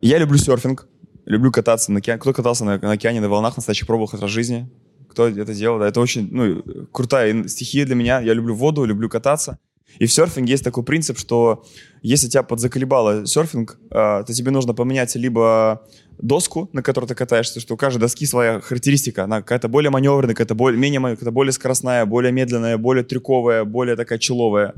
Я люблю серфинг, люблю кататься на океане. Кто катался на, на океане, на волнах, настоящих пробовал хоть раз жизни? Кто это делал? Да, это очень ну, крутая стихия для меня. Я люблю воду, люблю кататься. И в серфинге есть такой принцип, что если тебя подзаколебало серфинг, э, то тебе нужно поменять либо доску, на которой ты катаешься, что у каждой доски своя характеристика. Она какая-то более маневренная, какая-то более, менее, какая-то более скоростная, более медленная, более трюковая, более такая человая.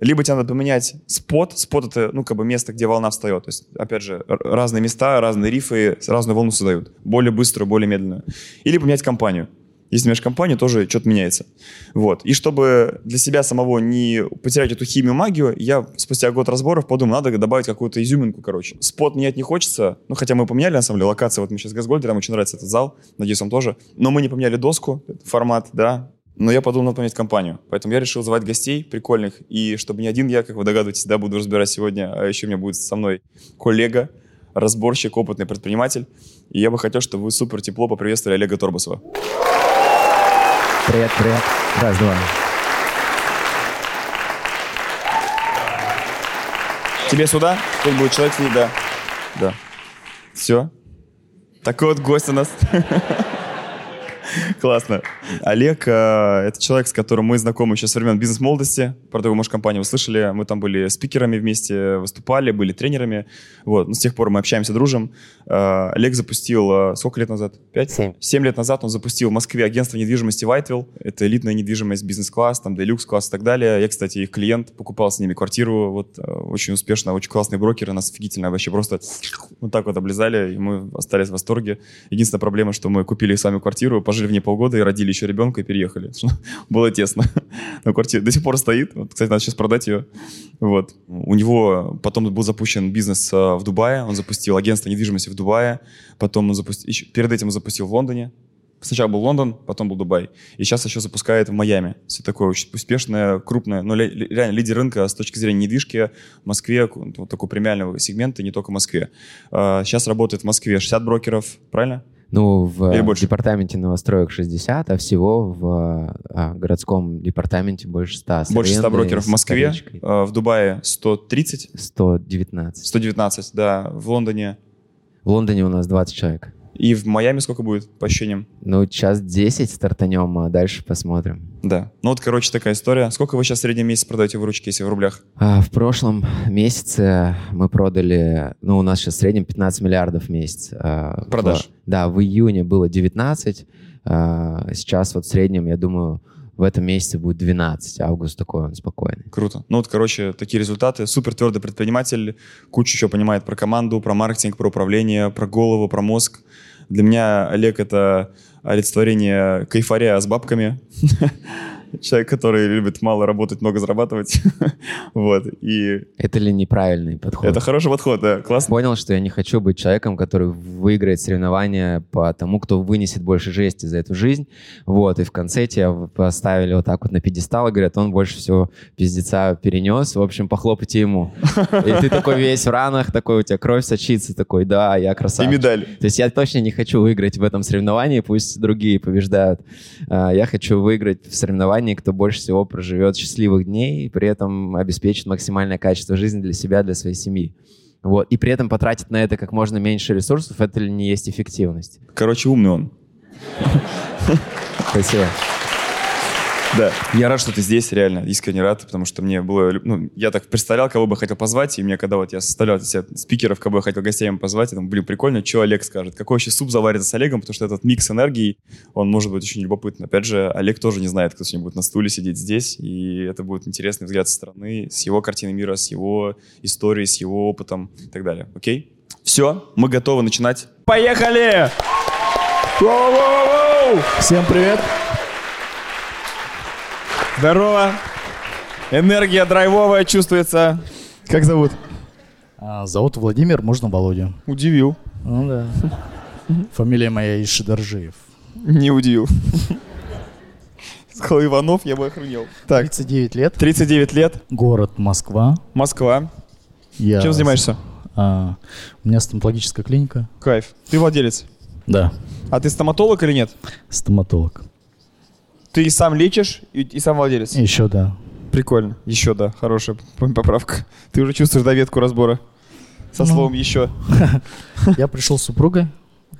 Либо тебе надо поменять спот. Спот — это, ну, как бы место, где волна встает. То есть, опять же, разные места, разные рифы разную волну создают. Более быструю, более медленную. Или поменять компанию. Если меняешь компанию, тоже что-то меняется. Вот. И чтобы для себя самого не потерять эту химию, магию, я спустя год разборов подумал, надо добавить какую-то изюминку, короче. Спот менять не хочется, ну, хотя мы поменяли, на самом деле, локацию. Вот мы сейчас с Газгольдером, очень нравится этот зал, надеюсь, вам тоже. Но мы не поменяли доску, формат, да, но я подумал, надо поменять компанию. Поэтому я решил звать гостей прикольных. И чтобы не один я, как вы догадываетесь, да, буду разбирать сегодня, а еще у меня будет со мной коллега, разборщик, опытный предприниматель. И я бы хотел, чтобы вы супер тепло поприветствовали Олега Торбасова. Привет, привет. Раз, два. Тебе сюда? Тут будет человек сидеть, да. Да. Все. Такой вот гость у нас. Классно. Олег э, — это человек, с которым мы знакомы еще со времен бизнес-молодости. Про такую, может, компанию вы слышали. Мы там были спикерами вместе, выступали, были тренерами. Вот. Но с тех пор мы общаемся, дружим. Э, Олег запустил... Э, сколько лет назад? Пять? Семь. Семь лет назад он запустил в Москве агентство недвижимости Whiteville. Это элитная недвижимость, бизнес-класс, там, делюкс-класс и так далее. Я, кстати, их клиент, покупал с ними квартиру. Вот очень успешно, очень классные брокеры. Нас офигительно вообще просто вот так вот облизали, и мы остались в восторге. Единственная проблема, что мы купили с вами квартиру, пожили в ней полгода и родили еще ребенка и переехали. Было тесно. Но квартира до сих пор стоит. Вот, кстати, надо сейчас продать ее. Вот. У него потом был запущен бизнес а, в Дубае. Он запустил агентство недвижимости в Дубае. Потом он запустил... Еще, перед этим он запустил в Лондоне. Сначала был Лондон, потом был Дубай. И сейчас еще запускает в Майами. Все такое очень успешное, крупное, но реально лидер рынка с точки зрения недвижки в Москве, вот такого премиального сегмента, не только в Москве. Сейчас а, работает в Москве 60 брокеров, правильно? Ну, в департаменте новостроек 60, а всего в а, городском департаменте больше 100. Больше 100 брокеров в Москве, а, в Дубае 130? 119. 119, да. В Лондоне? В Лондоне у нас 20 человек. И в Майами сколько будет, по ощущениям? Ну, час 10 стартанем, а дальше посмотрим. Да. Ну вот, короче, такая история. Сколько вы сейчас в среднем месяц продаете выручки, если в рублях? А, в прошлом месяце мы продали, ну, у нас сейчас в среднем 15 миллиардов в месяц. А, Продаж? В, да, в июне было 19, а, сейчас вот в среднем, я думаю, в этом месяце будет 12. Август такой он спокойный. Круто. Ну вот, короче, такие результаты. Супер твердый предприниматель, кучу еще понимает про команду, про маркетинг, про управление, про голову, про мозг. Для меня Олег — это олицетворение кайфария с бабками. человек, который любит мало работать, много зарабатывать. вот, и... Это ли неправильный подход? Это хороший подход, да, классно. Понял, что я не хочу быть человеком, который выиграет соревнования по тому, кто вынесет больше жести за эту жизнь. Вот, и в конце тебя поставили вот так вот на пьедестал и говорят, он больше всего пиздеца перенес, в общем, похлопайте ему. И ты такой весь в ранах, такой у тебя кровь сочится, такой, да, я красавчик. И медаль. То есть я точно не хочу выиграть в этом соревновании, пусть другие побеждают. А, я хочу выиграть в соревновании компании, кто больше всего проживет счастливых дней и при этом обеспечит максимальное качество жизни для себя, для своей семьи. Вот. И при этом потратить на это как можно меньше ресурсов, это ли не есть эффективность? Короче, умный он. Спасибо. Да. Я рад, что ты здесь, реально, искренне рад, потому что мне было... Ну, я так представлял, кого бы хотел позвать, и мне, когда вот я составлял себе спикеров, кого я хотел гостями позвать, я думаю, блин, прикольно, что Олег скажет. Какой вообще суп заварится с Олегом, потому что этот микс энергии, он может быть очень любопытный. Опять же, Олег тоже не знает, кто сегодня будет на стуле сидеть здесь, и это будет интересный взгляд со стороны, с его картины мира, с его историей, с его опытом и так далее. Окей? Все, мы готовы начинать. Поехали! Всем привет! Здорово. Энергия драйвовая чувствуется. Как зовут? А, зовут Владимир, можно Володя. Удивил. Ну да. Фамилия моя Ишидаржиев. Не удивил. Сказал Иванов, я бы охренел. Так. 39 лет. 39 лет. Город Москва. Москва. Я Чем занимаешься? А, у меня стоматологическая клиника. Кайф. Ты владелец? Да. А ты стоматолог или нет? Стоматолог. Ты и сам лечишь, и, и сам владелец? Еще да. Прикольно. Еще, да, хорошая поправка. Ты уже чувствуешь доветку разбора со Ну. словом «еще». Я пришел с супругой.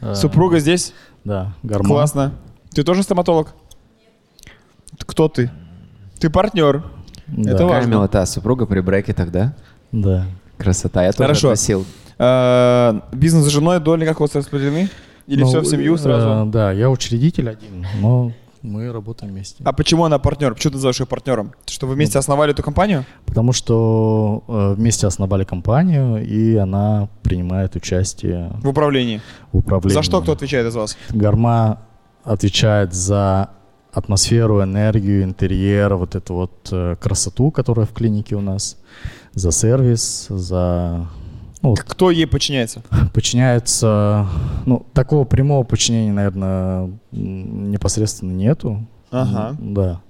Э, Супруга здесь? Да, гормон. Классно. Ты тоже стоматолог? Кто ты? Ты партнер. Да. Это Какая важно. милота, супруга при брекетах, да? Да. Красота, я тоже Хорошо. относил. А, Бизнес с женой, доли как у вас распределены? Или Ну, все в семью э, сразу? Да, я учредитель один, но мы работаем вместе. А почему она партнер? Почему ты называешь ее партнером? Что вы Ну, вместе основали эту компанию? Потому что э, вместе основали компанию, и она принимает участие В управлении. в управлении. За что кто отвечает из вас? Гарма отвечает за атмосферу, энергию, интерьер, вот эту вот э, красоту, которая в клинике у нас, за сервис, за... Ну, вот Кто ей подчиняется? подчиняется... Ну, такого прямого подчинения, наверное, непосредственно нету. Ага. Да.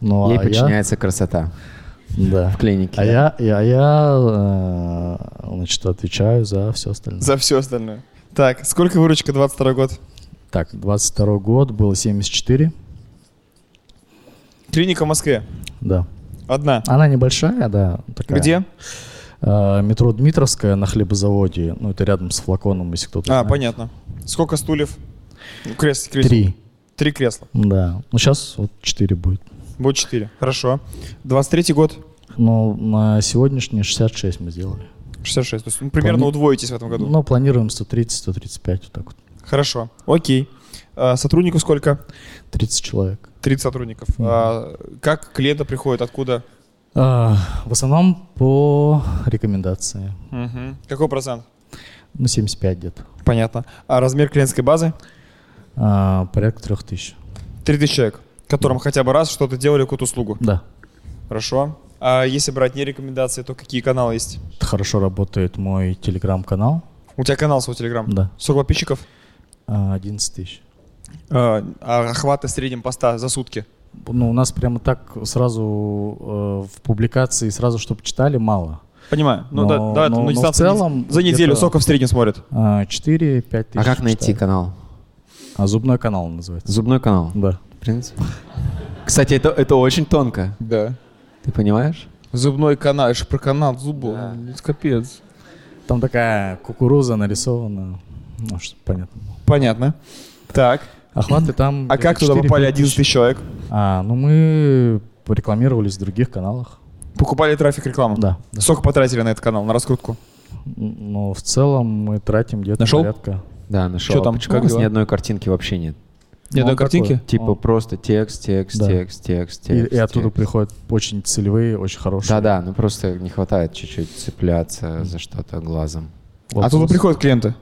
Ну, Ей а я- подчиняется красота Да. в клинике. А я, я, а я э, значит, отвечаю за все остальное. За все остальное. Так, сколько выручка 22 год? Так, 22 год было 74, Клиника в Москве. да. Одна. Она небольшая, да. Такая. Где? Э, метро Дмитровская на хлебозаводе. Ну, это рядом с флаконом, если кто-то А, знает. понятно. Сколько стульев? Ну, Крест, кресел. Три. Три кресла. Да. Ну, сейчас вот четыре будет. Будет четыре. Хорошо. 23 год. Но на сегодняшний 66 мы сделали. 66. То есть ну, примерно Плани- удвоитесь в этом году. Ну, планируем 130-135, вот так вот. Хорошо. Окей. А, сотрудников сколько? 30 человек. 30 сотрудников. Мгм. А, как клиенты приходят? Откуда? А, в основном по рекомендации. Мгм. Какой процент? Ну, 75 где-то. Понятно. А размер клиентской базы? А, порядка 3000. 3000 человек, которым хотя бы раз что-то делали, какую-то услугу. Да. Хорошо. А если брать не рекомендации, то какие каналы есть? Хорошо работает мой телеграм-канал. У тебя канал свой Телеграм? Да. Сколько подписчиков? А, 11 тысяч. А, а охваты в среднем поста за сутки? Ну, у нас прямо так сразу э, в публикации, сразу, чтобы читали, мало. Понимаю. Ну Но- да, да, но- ну, но в целом за неделю сколько в среднем смотрят? 4-5 тысяч. А как найти читают. канал? А зубной канал называется. Зубной канал. Да. В принципе. Кстати, это, это очень тонко. Да. Ты понимаешь? Зубной канал, это же про канал зубов. Да. Капец. Там такая кукуруза нарисована. Ну, что понятно. Понятно. Так. Охваты там... А как туда 4-5 попали 11 тысяч человек? А, ну мы рекламировались в других каналах. Покупали трафик рекламу? Да. да. Сколько потратили на этот канал, на раскрутку? Н- Но в целом мы тратим где-то Нашел? порядка... Да, нашел. Чё там, Почему как у нас ни одной картинки вообще нет? Ни одной Он картинки? такой. Типа Он- просто текст, текст, Да. текст, текст, И, текст. и оттуда текст. приходят очень целевые, очень хорошие. Да-да, ну просто не хватает чуть-чуть цепляться за что-то глазом. Вот Оттуда с- приходят клиенты?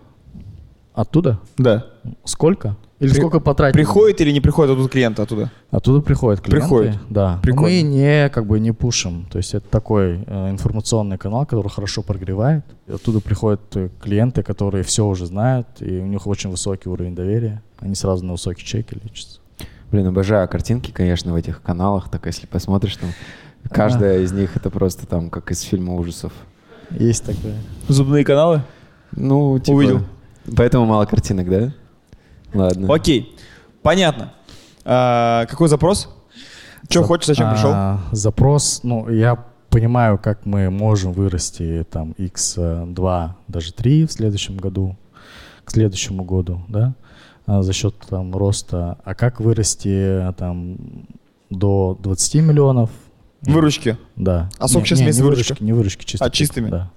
Оттуда? Да. Сколько? Или При- сколько потратили? Приходят или не приходят оттуда клиенты оттуда? Оттуда приходят клиенты. Приходят. Да. Но Прикольно. Мы не как бы не пушим. То есть это такой э, информационный канал, который хорошо прогревает. И оттуда приходят э, клиенты, которые все уже знают, и у них очень высокий уровень доверия. Они сразу на высокий чеки лечатся. Блин, обожаю картинки, конечно, в этих каналах. Так если посмотришь, там каждая из них это просто там как из фильма ужасов. Есть такое. Зубные каналы? Ну, типа... Увидел. Поэтому мало картинок, да? Ладно. Окей. Понятно. А, какой запрос? Что За- хочешь, зачем пришел? а, Запрос, ну, я понимаю, как мы можем вырасти там x2, даже 3 в следующем году, к следующему году, да, а, за счет там роста. А как вырасти а, там до 20 миллионов? Выручки. Да. А сколько Не- сейчас не, месяц не выручки, не выручки, чисто. А, чистыми? Да.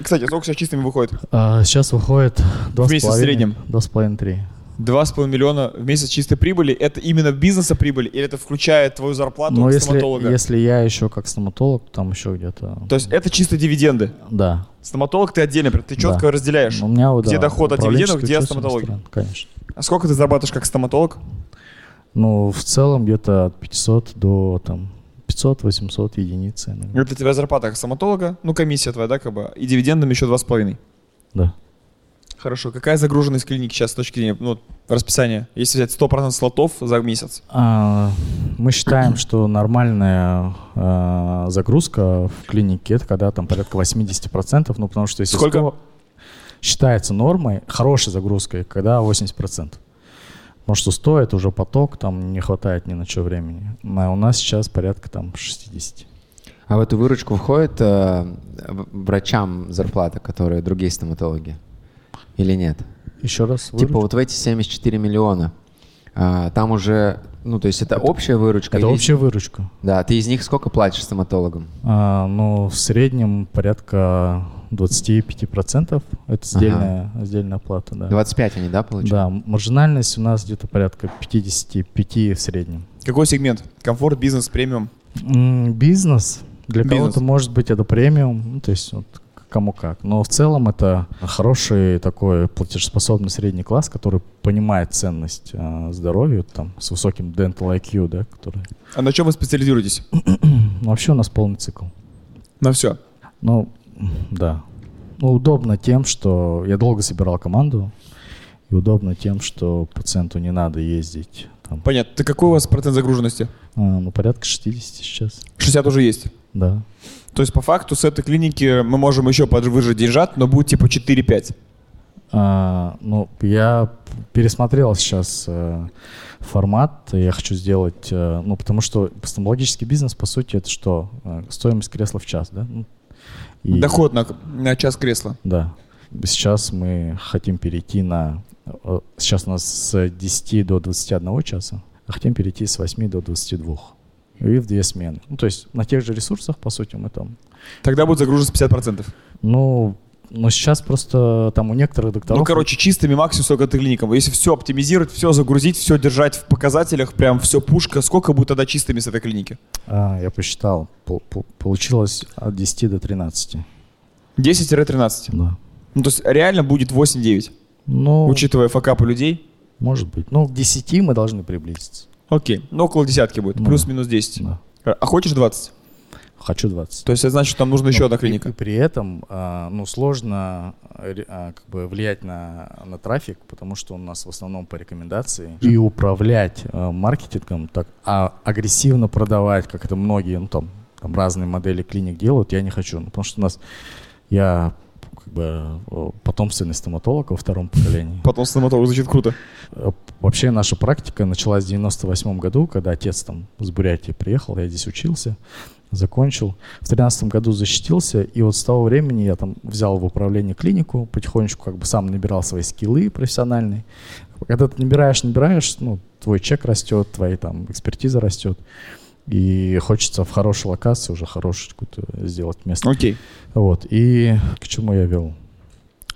Кстати, сколько сейчас чистыми выходит? А, сейчас выходит 2,5. В месяц в среднем? 2,5-3. 2,5 миллиона в месяц чистой прибыли. Это именно бизнеса прибыли или это включает твою зарплату Но как если, стоматолога? если я еще как стоматолог, то там еще где-то... То есть это чисто дивиденды. Да. Стоматолог ты отдельно, ты четко Да. разделяешь. У меня, Где да, доход от дивидендов, где от ответственность стоматологии? сторон, Конечно. А сколько ты зарабатываешь как стоматолог? Ну, в целом где-то от 500 до там 500-800 единиц. иногда. Это для тебя зарплата как стоматолога, ну комиссия твоя, да, как бы, и дивидендами еще 2,5. Да. Хорошо. Какая загруженность клиники сейчас с точки зрения ну, расписания? Если взять 100% слотов за месяц. А, мы считаем, что нормальная а, загрузка в клинике это когда там порядка 80%, ну потому что если Сколько? 100 считается нормой, хорошей загрузкой, когда 80%. Потому что 100 это уже поток, там не хватает ни на что времени. А у нас сейчас порядка там 60. А в эту выручку входит э, врачам зарплата, которые другие стоматологи? Или нет? Еще раз. Выручку? Типа вот в эти 74 миллиона, а, там уже, ну то есть это, это общая выручка? Это общая выручка. Да, ты из них сколько платишь стоматологам? А, ну в среднем порядка 25% это сдельная, ага. сдельная плата, да. 25 они, да, получают? Да, маржинальность у нас где-то порядка 55 в среднем. Какой сегмент? Комфорт, бизнес, премиум? Бизнес. Для бизнес. кого-то может быть это премиум, ну, то есть вот кому как. Но в целом это хороший такой платежеспособный средний класс, который понимает ценность э, здоровья, там, с высоким dental IQ, да, который... А на чем вы специализируетесь? Вообще у нас полный цикл. На все? Ну, да. Ну, удобно тем, что я долго собирал команду, и удобно тем, что пациенту не надо ездить. Понятно. Ты какой у вас процент загруженности? А, ну, порядка 60 сейчас. 60 уже есть? Да. То есть, по факту, с этой клиники мы можем еще выжать деньжат, но будет типа 4-5? А, ну, я пересмотрел сейчас э, формат. Я хочу сделать, э, ну, потому что стоматологический бизнес, по сути, это что? Э, стоимость кресла в час, да? Ну, и, Доход на, на час кресла. Да. Сейчас мы хотим перейти на... Э, сейчас у нас с 10 до 21 часа, а хотим перейти с 8 до 22. И в две смены. Ну, то есть на тех же ресурсах, по сути, мы там... Тогда будет загруженность 50%? Ну, но сейчас просто там у некоторых докторов... Ну, короче, чистыми максимум сколько ты клиникам. Если все оптимизировать, все загрузить, все держать в показателях, прям все пушка, сколько будет тогда чистыми с этой клиники? А, я посчитал. Получилось от 10 до 13. 10-13? Да. Ну, то есть реально будет 8-9? Ну... Учитывая факапы людей? Может быть. Ну, к 10 мы должны приблизиться. Окей. Ну, около десятки будет. Да. Плюс-минус 10. Да. А хочешь 20? Хочу 20. То есть это значит, там нужна ну, еще одна клиника? И, при этом, а, ну, сложно а, как бы влиять на, на трафик, потому что у нас в основном по рекомендации. И управлять а, маркетингом, так, а агрессивно продавать, как это многие, ну, там, там разные модели клиник делают, я не хочу. Ну, потому что у нас, я как бы потомственный стоматолог во втором поколении. Потомственный стоматолог звучит круто. Э, вообще наша практика началась в 98 году, когда отец там с Бурятии приехал, я здесь учился закончил. В тринадцатом году защитился, и вот с того времени я там взял в управление клинику, потихонечку как бы сам набирал свои скиллы профессиональные. Когда ты набираешь, набираешь, ну, твой чек растет, твоя там экспертиза растет, и хочется в хорошей локации уже хорошее какое-то сделать место. Окей. Okay. Вот, и к чему я вел?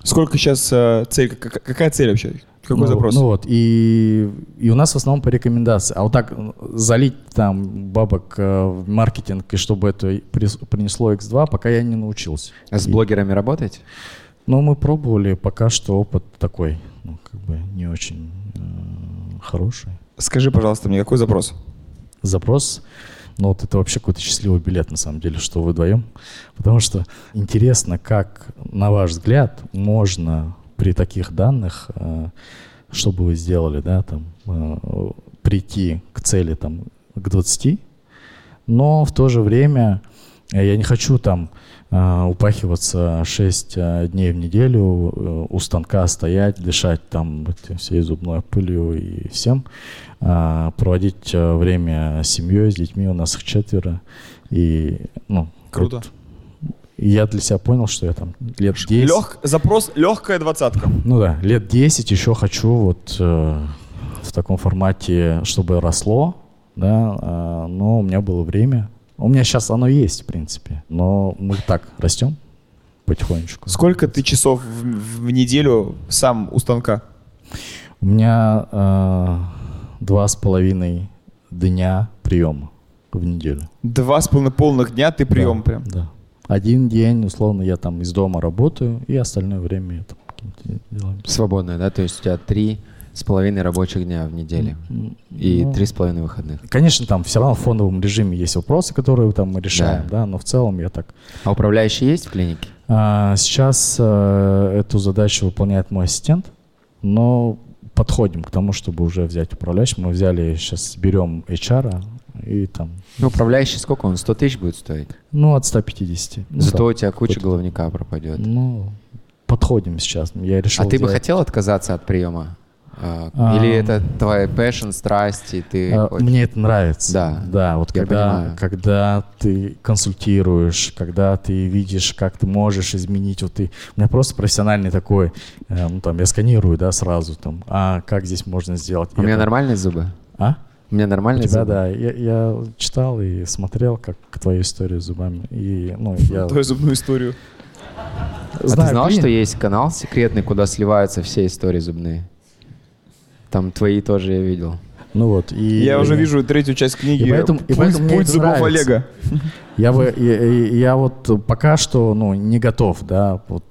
Сколько сейчас э, цель, какая цель вообще? Какой ну, запрос? Ну вот, и, и у нас в основном по рекомендации. А вот так залить там бабок э, в маркетинг, и чтобы это принесло X2, пока я не научился. А с блогерами работаете? Ну, мы пробовали, пока что опыт такой, ну, как бы не очень э, хороший. Скажи, пожалуйста, мне какой запрос? Запрос, ну вот это вообще какой-то счастливый билет, на самом деле, что вы вдвоем. Потому что интересно, как, на ваш взгляд, можно при таких данных, э, что бы вы сделали, да, там, э, прийти к цели там, к 20, но в то же время я не хочу там э, упахиваться 6 дней в неделю, у станка стоять, дышать там всей зубной пылью и всем, проводить время с семьей, с детьми, у нас их четверо. И, ну, Круто. Вот, и я для себя понял, что я там лет 10... Лег... Запрос легкая двадцатка. Ну да, лет 10 еще хочу вот э, в таком формате, чтобы росло, да, э, но у меня было время. У меня сейчас оно есть, в принципе, но мы так растем потихонечку. Сколько ты часов в, в неделю сам у станка? У меня э, два с половиной дня приема в неделю. Два с половиной полных дня ты прием да, прям? Да один день, условно, я там из дома работаю, и остальное время я там какими-то делами. Свободное, да? То есть у тебя три с половиной рабочих дня в неделе и ну, три с половиной выходных. Конечно, там все равно в фондовом режиме есть вопросы, которые там мы решаем, да, да но в целом я так. А управляющий есть в клинике? А, сейчас а, эту задачу выполняет мой ассистент, но подходим к тому, чтобы уже взять управляющего. Мы взяли, сейчас берем HR, и там... Ну, управляющий сколько он? 100 тысяч будет стоить? Ну, от 150. Ну, Зато у тебя куча головника пропадет. Ну, подходим сейчас. Я решил а ты бы хотел отказаться от приема? А, А. Или это твоя passion, страсть, и ты А, хочешь- Мне это нравится. Да. Да, вот Я когда, понимаю. когда ты консультируешь, когда ты видишь, как ты можешь изменить, вот ты, у меня просто профессиональный такой, э, ну там я сканирую, да, сразу там, а как здесь можно сделать? У меня Это- нормальные зубы? А? У меня У нормальные тебя, зубы? да. Я, я читал и смотрел, как твою историю с зубами. И, ну, я Твою зубную историю. А ты знаю знал, клиник- что есть канал секретный, куда сливаются все истории зубные? Там твои тоже я видел. Ну вот, и... Я уже вижу третью часть книги И поэтому- и «Путь, поэтому мне путь зубов нравится. Олега». Я, бы, я, я- вот пока что ну, не готов, да, вот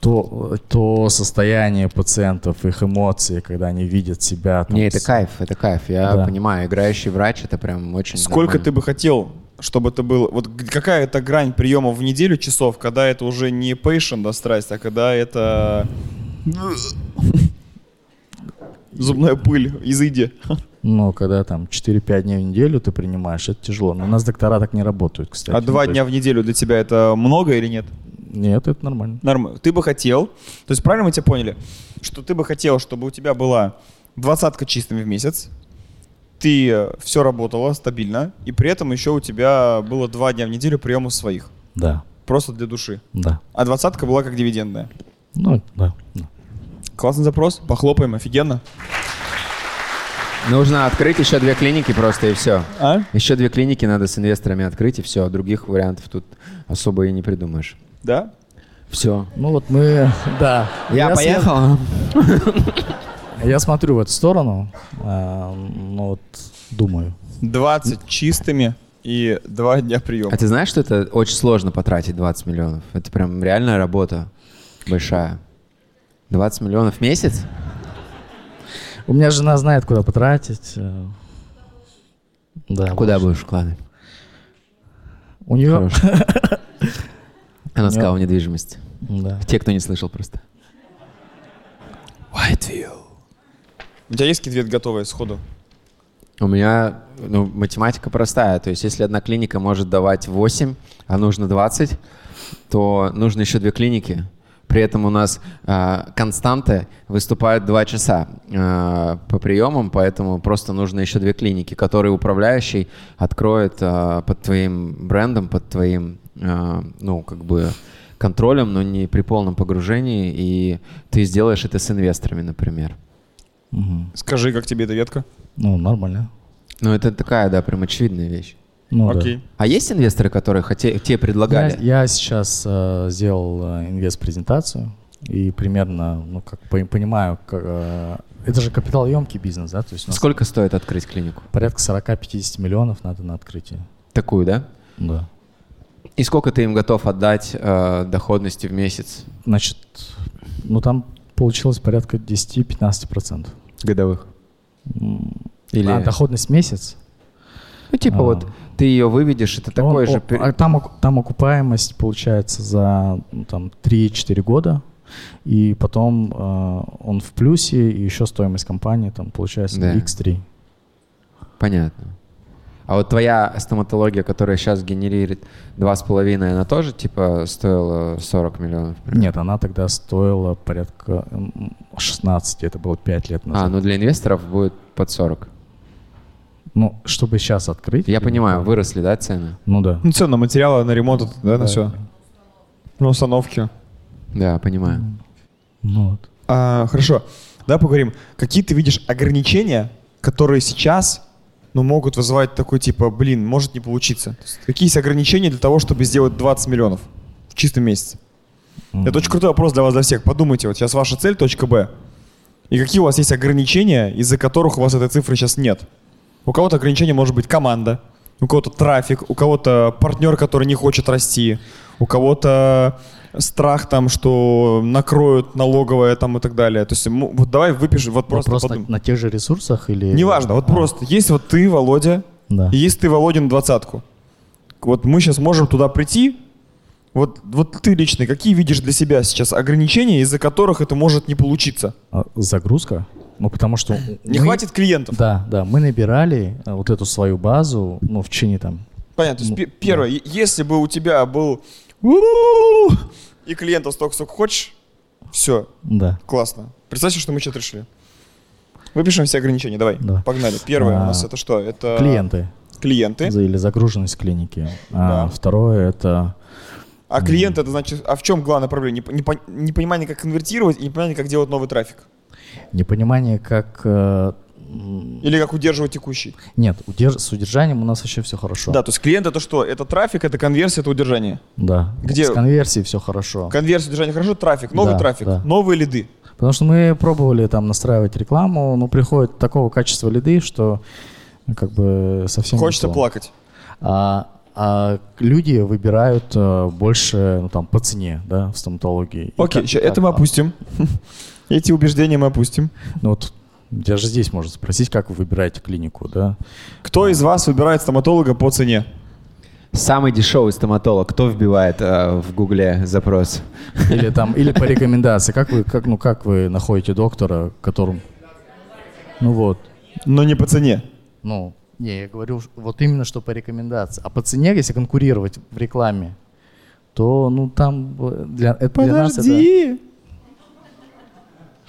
то, то состояние пациентов, их эмоции, когда они видят себя. там, Не, это кайф, это кайф. Я Да. понимаю, играющий врач это прям очень Сколько нормально. ты бы хотел, чтобы это было? Вот какая это грань приема в неделю часов, когда это уже не patient, да, страсть, а когда это зубная пыль, изыди. Ну, когда там 4-5 дней в неделю ты принимаешь, это тяжело. Но у нас доктора так не работают, кстати. А два Ну, то дня в неделю для тебя это много или нет? Нет, это нормально. Нормально. Ты бы хотел, то есть правильно мы тебя поняли, что ты бы хотел, чтобы у тебя была двадцатка чистыми в месяц, ты все работало стабильно, и при этом еще у тебя было два дня в неделю приема своих, Да, просто для души. да. А двадцатка была как дивидендная. Ну, да. да. Классный запрос, похлопаем, офигенно. Нужно открыть еще две клиники просто и все. А? Еще две клиники надо с инвесторами открыть и все. Других вариантов тут особо и не придумаешь. Да? Все. Ну вот мы, да. Я, с- поехал. Я смотрю в эту сторону, а, ну вот думаю. 20 чистыми и два дня приема. А ты знаешь, что это очень сложно потратить 20 миллионов? Это прям реальная работа большая. 20 миллионов в месяц? У меня жена знает, куда потратить. э, Да. Куда больше. будешь вкладывать? У нее... Хорошо. Она сказала недвижимость. Да. Те, кто не слышал просто. Whiteville. У тебя есть какие-то готовые сходу? У меня ну, математика простая. То есть, если одна клиника может давать 8, а нужно 20, то нужно еще две клиники. При этом у нас э, константы выступают 2 часа э, по приемам, поэтому просто нужно еще две клиники, которые управляющий откроет э, под твоим брендом, под твоим, э, ну, как бы контролем, но не при полном погружении, и ты сделаешь это с инвесторами, например. Мгм. Скажи, как тебе эта ветка? Ну, нормально. Ну, это такая, да, прям очевидная вещь. Ну, да. Окей. А есть инвесторы, которые хоте- тебе предлагали? Я, я сейчас э, сделал э, инвест-презентацию и примерно, ну, как по- понимаю, как, э, это же капиталоемкий бизнес, да? То есть Сколько стоит открыть клинику? порядка 40-50 миллионов надо на открытие. Такую, да? Да. И сколько ты им готов отдать э, доходности в месяц Значит, ну там получилось порядка 10-15%. годовых? Или, А доходность в месяц? ну, типа а. вот ты ее выведешь, это такой Он- же... а там, там окупаемость получается за ну, там, 3-4 года, и потом э, он в плюсе, и еще стоимость компании там получается Да. X3. Понятно. А вот твоя стоматология, которая сейчас генерирует 2,5, она тоже типа стоила 40 миллионов? примерно? Нет, она тогда стоила порядка м, 16, это было 5 лет назад. А, ну для инвесторов будет под 40. Ну, чтобы сейчас открыть. Я понимаю, выросли, да, цены? Ну да. Ну, цены на материалы, на ремонт, да, на Да. все. На установки. Да, понимаю. Ну вот. А, хорошо, давай поговорим. Какие ты видишь ограничения, которые сейчас ну, могут вызывать такой типа, блин, может не получиться? Есть какие есть ограничения для того, чтобы сделать 20 миллионов в чистом месяце? Это очень крутой вопрос для вас, для всех. Подумайте, вот сейчас ваша цель точка Б. И какие у вас есть ограничения, из-за которых у вас этой цифры сейчас нет? У кого-то ограничение может быть команда, у кого-то трафик, у кого-то партнер, который не хочет расти, у кого-то страх там, что накроют налоговое там и так далее. То есть вот давай выпишем, вот просто Вопрос на, подумай. на тех же ресурсах или... Неважно, вот А, просто есть вот ты, Володя, Да. и есть ты, Володя, на двадцатку. Вот мы сейчас можем туда прийти. Вот, вот ты лично, какие видишь для себя сейчас ограничения, из-за которых это может не получиться? А, Загрузка? Ну, потому что... Не мы- хватит клиентов. Да, да, мы набирали а, вот эту свою базу, ну, в течение там... Понятно. То есть, Ну, пе- первое, е- если бы у тебя был и клиентов столько, сколько хочешь, все, Да. классно. Представьте, что мы что-то решили. Выпишем все ограничения, давай. Да. Погнали. Первое у А, нас это что? Это Клиенты клиенты. или загруженность клиники. А Да. второе это А клиент это значит, а в чем главная проблема? Не, по- не по- непонимание, как конвертировать и непонимание, как делать новый трафик. Непонимание, как... э, Или как удерживать текущий. Нет, удерж- с удержанием у нас вообще все хорошо. Да, то есть клиент это что? Это трафик, это конверсия, это удержание. Да. Где- С конверсией все хорошо. Конверсия, удержание хорошо, трафик, новый Да, трафик, да. новые лиды. Потому что мы пробовали там настраивать рекламу, но приходит такого качества лиды, что ну, как бы совсем не Хочется то. плакать. А, а люди выбирают э, больше ну, там по цене, да, в стоматологии. Окей, как- это мы опустим. Эти убеждения мы опустим. Ну вот даже здесь можно спросить, как вы выбираете клинику, да? Кто из вас выбирает стоматолога по цене? Самый дешевый стоматолог. Кто вбивает э, в Гугле запрос? Или там, или по рекомендации. Как вы, как, ну как вы находите доктора, которым, ну вот, Но не по цене. ну, не, я говорю, вот именно что по рекомендации. А по цене, если конкурировать в рекламе, то, ну, там э, для, это для нас это...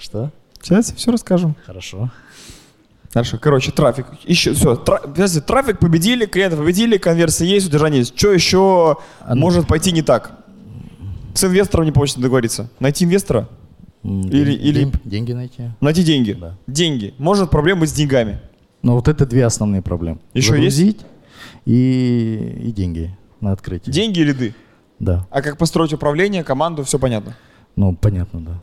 Что? Сейчас все расскажем. Хорошо. Хорошо, короче, трафик. Еще, все, трафик победили, клиенты победили, конверсия есть, удержание есть. Что еще А ну- может пойти не так? С инвестором не получится договориться. Найти инвестора? М, Или- или- ден- Деньги найти. Найти деньги. Да. Деньги. Может проблема быть с деньгами. Но вот это две основные проблемы. Еще есть? Загрузить и, и деньги на открытие. Деньги и лиды. Да. А как построить управление, команду, все понятно. Ну, понятно, да.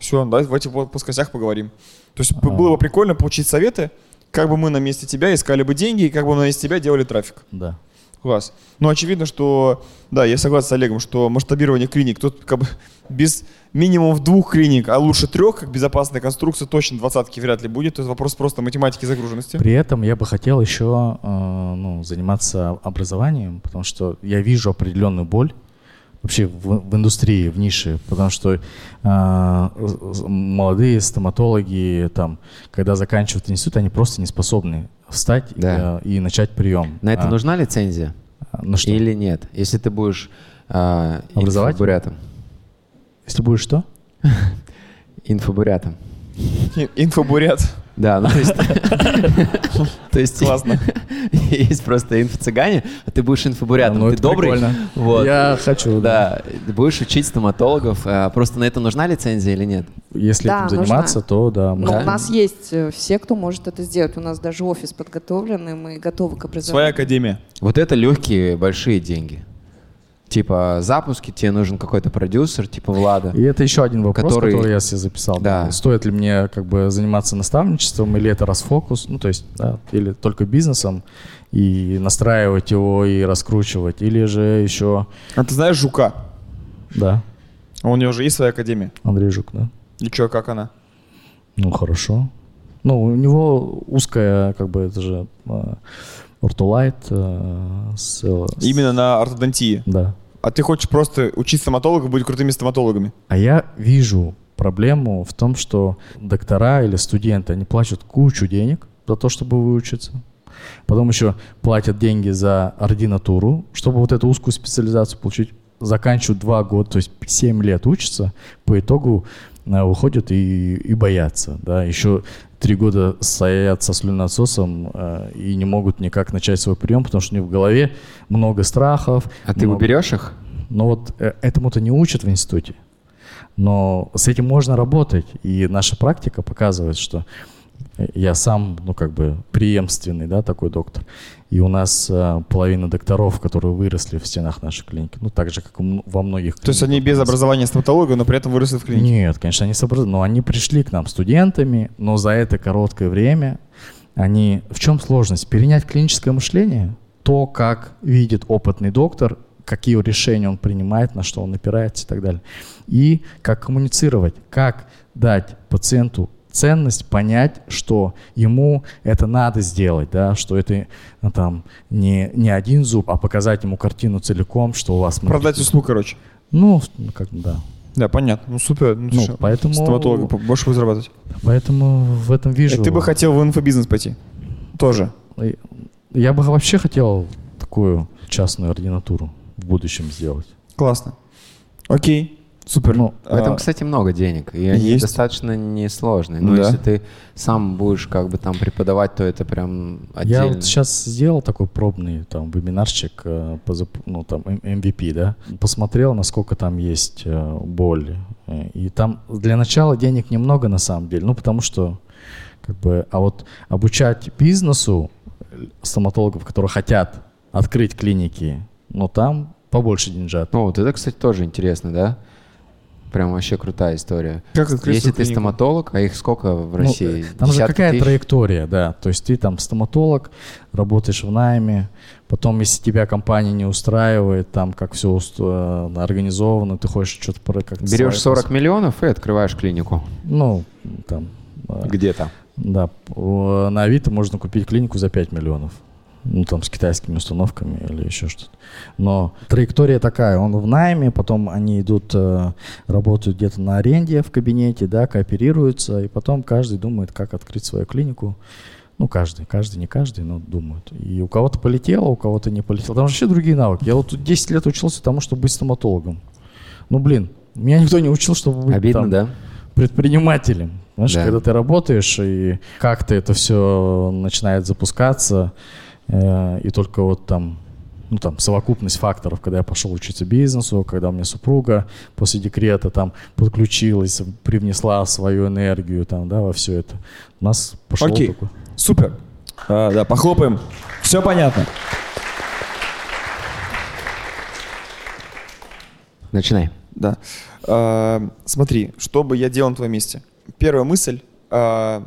Все, давайте по плоскостях поговорим. То есть А. было бы прикольно получить советы, как бы мы на месте тебя искали бы деньги, и как бы мы на месте тебя делали трафик. Да. Класс. Ну, очевидно, что, да, я согласен с Олегом, что масштабирование клиник, тут как бы без минимум двух клиник, а лучше трех, как безопасная конструкция, точно двадцатки вряд ли будет. То есть вопрос просто математики загруженности. При этом я бы хотел еще э, ну, заниматься образованием, потому что я вижу определенную боль вообще в, в индустрии, в нише, потому что э, молодые стоматологи, там, когда заканчивают институт, они просто не способны встать Да. э, и начать прием. На это А, нужна лицензия? На что? Или нет? Если ты будешь э, Образовательным? инфобурятом. Если будешь что? Инфобурятом. Инфобурят. Да, ну то есть... То есть Классно. есть просто инфо-цыгане, а ты будешь инфобурятом. Ну, Ты добрый. Вот. Я хочу, Да, ты будешь учить стоматологов. а Просто на это нужна лицензия или нет? Если этим заниматься, то да. Да? у нас есть э, все, кто может это сделать. У нас даже офис подготовлен, и мы готовы к Своя образованию. академия. Вот это легкие, большие деньги. Типа запуски, тебе нужен какой-то продюсер, типа Влада. И это еще один вопрос, Который- который, я себе записал. Да. Стоит ли мне как бы заниматься наставничеством, или это расфокус, ну то есть, да, или только бизнесом, и настраивать его, и раскручивать, или же еще, А ты знаешь Жука? да, У него же есть своя академия. Андрей Жук, да? И что, как она? Ну хорошо. Ну, у него узкая, как бы, это же э, ортолайт э, с, с- Именно на ортодонтии. Да. А ты хочешь просто учить стоматологов, быть крутыми стоматологами? А я вижу проблему в том, что доктора или студенты, они платят кучу денег за то, чтобы выучиться. Потом еще платят деньги за ординатуру, чтобы вот эту узкую специализацию получить. Заканчивают два года, то есть 7 лет учатся, по итогу э, выходят и, и боятся. Да? Еще три года стоят со слюноотсосом э, и не могут никак начать свой прием, потому что у них в голове много страхов. А ты много- уберешь их? но вот э, этому-то не учат в институте. Но с этим можно работать. И наша практика показывает, что э, я сам, ну, как бы, преемственный, да, такой доктор. И у нас э, половина докторов, которые выросли в стенах нашей клиники, ну, так же, как во многих То есть они клиниках без образования стоматолога, но при этом выросли в клинике? Нет, конечно, они сообразованы. Но они пришли к нам студентами, но за это короткое время они... В чем сложность? Перенять клиническое мышление, то, как видит опытный доктор, какие решения он принимает, на что он опирается и так далее. И как коммуницировать, как дать пациенту ценность, понять, что ему это надо сделать, да, что это ну, там не, не один зуб, а показать ему картину целиком, что у вас... Продать услугу, короче. Ну, ну, как да. Да, понятно. Ну, супер. Ну, Ну, поэтому- Стоматолога больше будет зарабатывать. Поэтому в этом вижу... И ты бы хотел в инфобизнес пойти? Тоже. И Я бы вообще хотел такую частную ординатуру в будущем сделать. Классно. Окей. Супер. Ну, В этом, А, кстати, много денег, и они есть. достаточно несложные. Но Да. если ты сам будешь как бы там преподавать, то это прям отдельно. Я вот сейчас сделал такой пробный там вебинарчик э, ну, там, MVP, да, посмотрел, насколько там есть э, боли. Э, И там для начала денег немного на самом деле, ну потому что как бы, а вот обучать бизнесу стоматологов, которые хотят открыть клиники, ну там побольше деньжат. Ну, вот это, кстати, тоже интересно, да? Прям вообще крутая история. Как Если ты клинику? стоматолог, а их сколько в Ну, России? там же какая тысяч? траектория, да. То есть ты там стоматолог, работаешь в найме, потом, если тебя компания не устраивает, там как все организовано, ты хочешь что-то про как Берешь 40 миллионов и открываешь клинику. Ну, там, э, Где-то. да, на Авито можно купить клинику за 5 миллионов. Ну, там, с китайскими установками или еще что-то. Но траектория такая, он в найме, потом они идут, э, работают где-то на аренде в кабинете, да, кооперируются, и потом каждый думает, как открыть свою клинику. Ну, каждый, каждый, не каждый, но думают. И у кого-то полетело, у кого-то не полетело. Там вообще другие навыки. Я вот тут 10 лет учился тому, чтобы быть стоматологом. Ну, блин, меня никто не учил, чтобы быть Обидно, там да? предпринимателем. Знаешь, Да. когда ты работаешь, и как-то это все начинает запускаться, и только вот там, ну там, совокупность факторов, когда я пошел учиться бизнесу, когда у меня супруга после декрета там подключилась, привнесла свою энергию там, да, во все это. У нас пошел Окей. такой. Супер. А, да, похлопаем. Все понятно. Начинай. Да. А, смотри, что бы я делал на твоем месте? Первая мысль. а,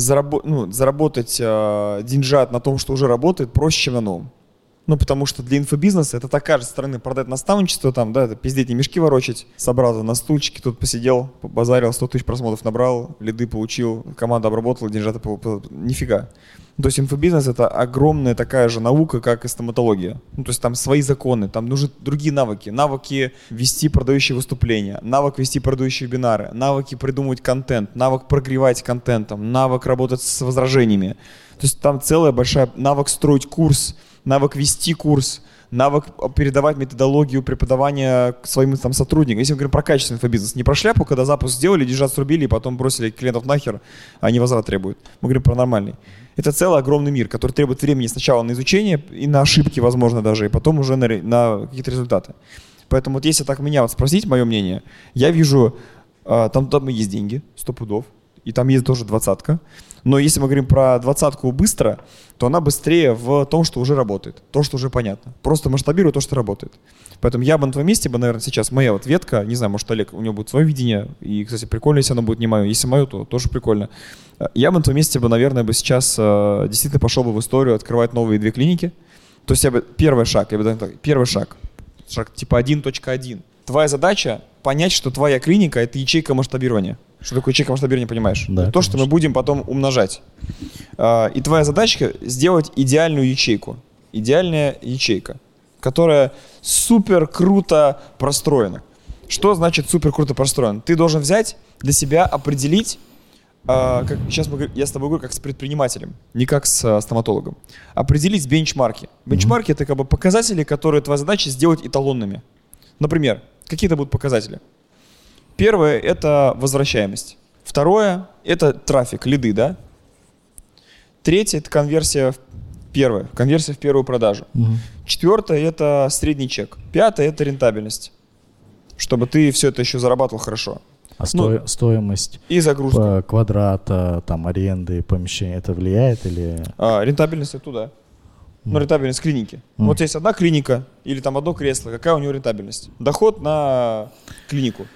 зарабо- ну, заработать а, деньжат на том, что уже работает, проще, чем на новом. Ну, потому что для инфобизнеса это такая же стороны продать наставничество, там, да, это пиздеть не мешки ворочать, собрался на стульчике, тут посидел, базарил, 100 тысяч просмотров набрал, лиды получил, команда обработала, деньжата, нифига. То есть инфобизнес это огромная такая же наука, как и стоматология. Ну, то есть там свои законы, там нужны другие навыки. Навыки вести продающие выступления, навык вести продающие вебинары, навыки придумывать контент, навык прогревать контентом, навык работать с возражениями. То есть там целая большая навык строить курс, навык вести курс, навык передавать методологию преподавания к своим там сотрудникам. Если мы говорим про качественный инфобизнес, не про шляпу, когда запуск сделали, держат срубили и потом бросили клиентов нахер, а они возврат требуют. Мы говорим про нормальный. Это целый огромный мир, который требует времени сначала на изучение и на ошибки, возможно, даже, и потом уже на, на какие-то результаты. Поэтому вот если так меня вот спросить, мое мнение, я вижу, а, там, там есть деньги, сто пудов, и там есть тоже двадцатка. Но если мы говорим про двадцатку быстро, то она быстрее в том, что уже работает, то, что уже понятно. Просто масштабирует то, что работает. Поэтому я бы на твоем месте бы, наверное, сейчас моя вот ветка, не знаю, может Олег, у него будет свое видение, и, кстати, прикольно, если оно будет не мое. Если мое, то тоже прикольно. Я бы на твоем месте бы, наверное, бы сейчас э, действительно пошел бы в историю открывать новые две клиники. То есть я бы первый шаг, я бы первый шаг, шаг типа 1.1. Твоя задача понять, что твоя клиника это ячейка масштабирования. Что такое ячейка масштабирования, понимаешь? Да, Это то, что мы будем потом умножать. А, И твоя задача сделать идеальную ячейку. Идеальная ячейка, которая супер круто простроена. Что значит супер круто простроен? Ты должен взять для себя определить, а, как, сейчас мы, я с тобой говорю как с предпринимателем, не как с стоматологом. Определить бенчмарки. Бенчмарки это как бы показатели, которые твоя задача сделать эталонными. Например, какие это будут показатели? Первое – это возвращаемость. Второе – это трафик, лиды, да? Третье – это конверсия в первое, конверсия в первую продажу. Четвертое – это средний чек. Пятое – это рентабельность. Чтобы ты все это еще зарабатывал хорошо. А сто- стоимость И загрузка. квадрата, там, аренды, помещения, это влияет или... А, рентабельность это туда. Ну, рентабельность клиники. Мгм. Вот есть одна клиника или там одно кресло, какая у него рентабельность? Доход на клинику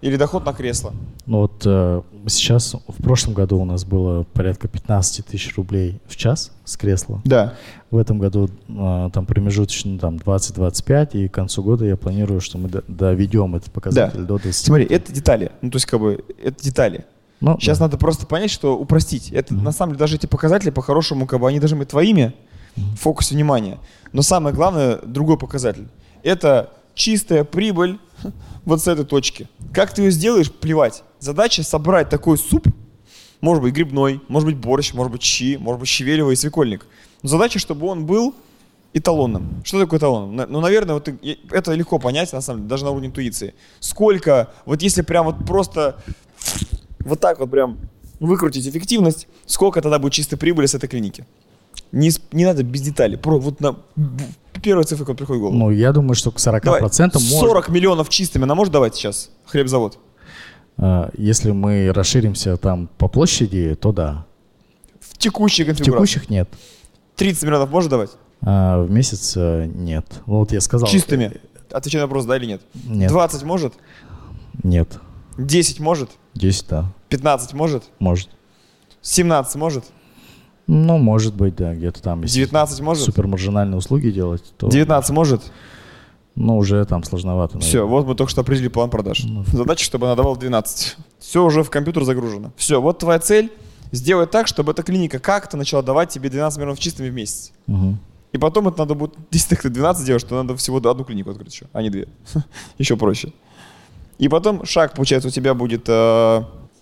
или доход на кресло? Ну вот э, сейчас, в прошлом году у нас было порядка 15 тысяч рублей в час с кресла. Да. В этом году э, там промежуточно там 20-25, и к концу года я планирую, что мы до- доведем этот показатель до 20. Смотри, это детали. Ну, то есть, как бы, это детали. Ну, Сейчас да. надо просто понять, что упростить. Это на самом деле даже эти показатели по-хорошему, как бы они должны быть твоими в фокусе внимания. Но самое главное, другой показатель. Это чистая прибыль вот с этой точки. Как ты ее сделаешь, плевать. Задача собрать такой суп, может быть грибной, может быть борщ, может быть щи, может быть щавелевый и свекольник. Но задача, чтобы он был эталонным. Что такое эталоном? На- Ну, наверное, вот это легко понять, на самом деле, даже на уровне интуиции. Сколько, вот если прям вот просто вот так вот прям выкрутить эффективность, сколько тогда будет чистой прибыли с этой клиники? Не, не надо без деталей, про, вот на первая цифра, которая приходит в голову. Ну, я думаю, что к 40% Давай, можно, 40 миллионов чистыми она может давать сейчас хлебзавод? а, если мы расширимся там по площади, то да. В текущей В конфигурации. текущих нет. 30 миллионов может давать? А в месяц э, нет. Ну, вот я сказал. Чистыми. Отвечай на вопрос, да или нет? Нет. 20 может? Нет. 10 может? 10, да. 15 может? Может. 17 может? Ну, может быть, да, где-то там. если 19 может? Супермаржинальные услуги делать, то 19 может? ну, уже там сложновато. наверное. Все, вот мы только что определили план продаж. Задача, чтобы она давала 12. Все уже в компьютер загружено. Все, вот твоя цель. Сделать так, чтобы эта клиника как-то начала давать тебе 12 миллионов чистыми в месяц. Мгм. И потом это надо будет, если ты 12 делаешь, то надо всего одну клинику открыть еще, а не две. Еще проще. И потом шаг, получается, у тебя будет э,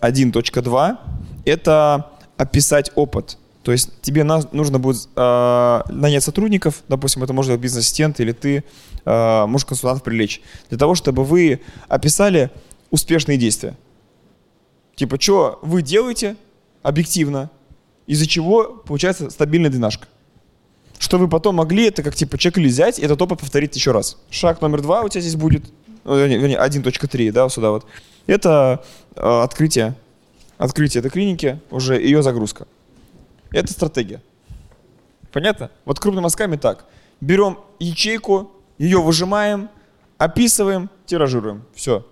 1.2. Это описать опыт. То есть тебе на- нужно будет э, нанять сотрудников, допустим, это может быть бизнес-ассистент или ты э, можешь консультантов привлечь, для того, чтобы вы описали успешные действия. Типа, что вы делаете объективно, из-за чего получается стабильная двенашка. Что вы потом могли это как типа чек-лист взять и этот опыт повторить еще раз. Шаг номер два у тебя здесь будет, ну, вернее, 1.3, да, сюда вот. Это э, открытие, открытие этой клиники, уже ее загрузка. Это стратегия. Понятно? Вот крупными мазками так. Берем ячейку, ее выжимаем, описываем, тиражируем. Все.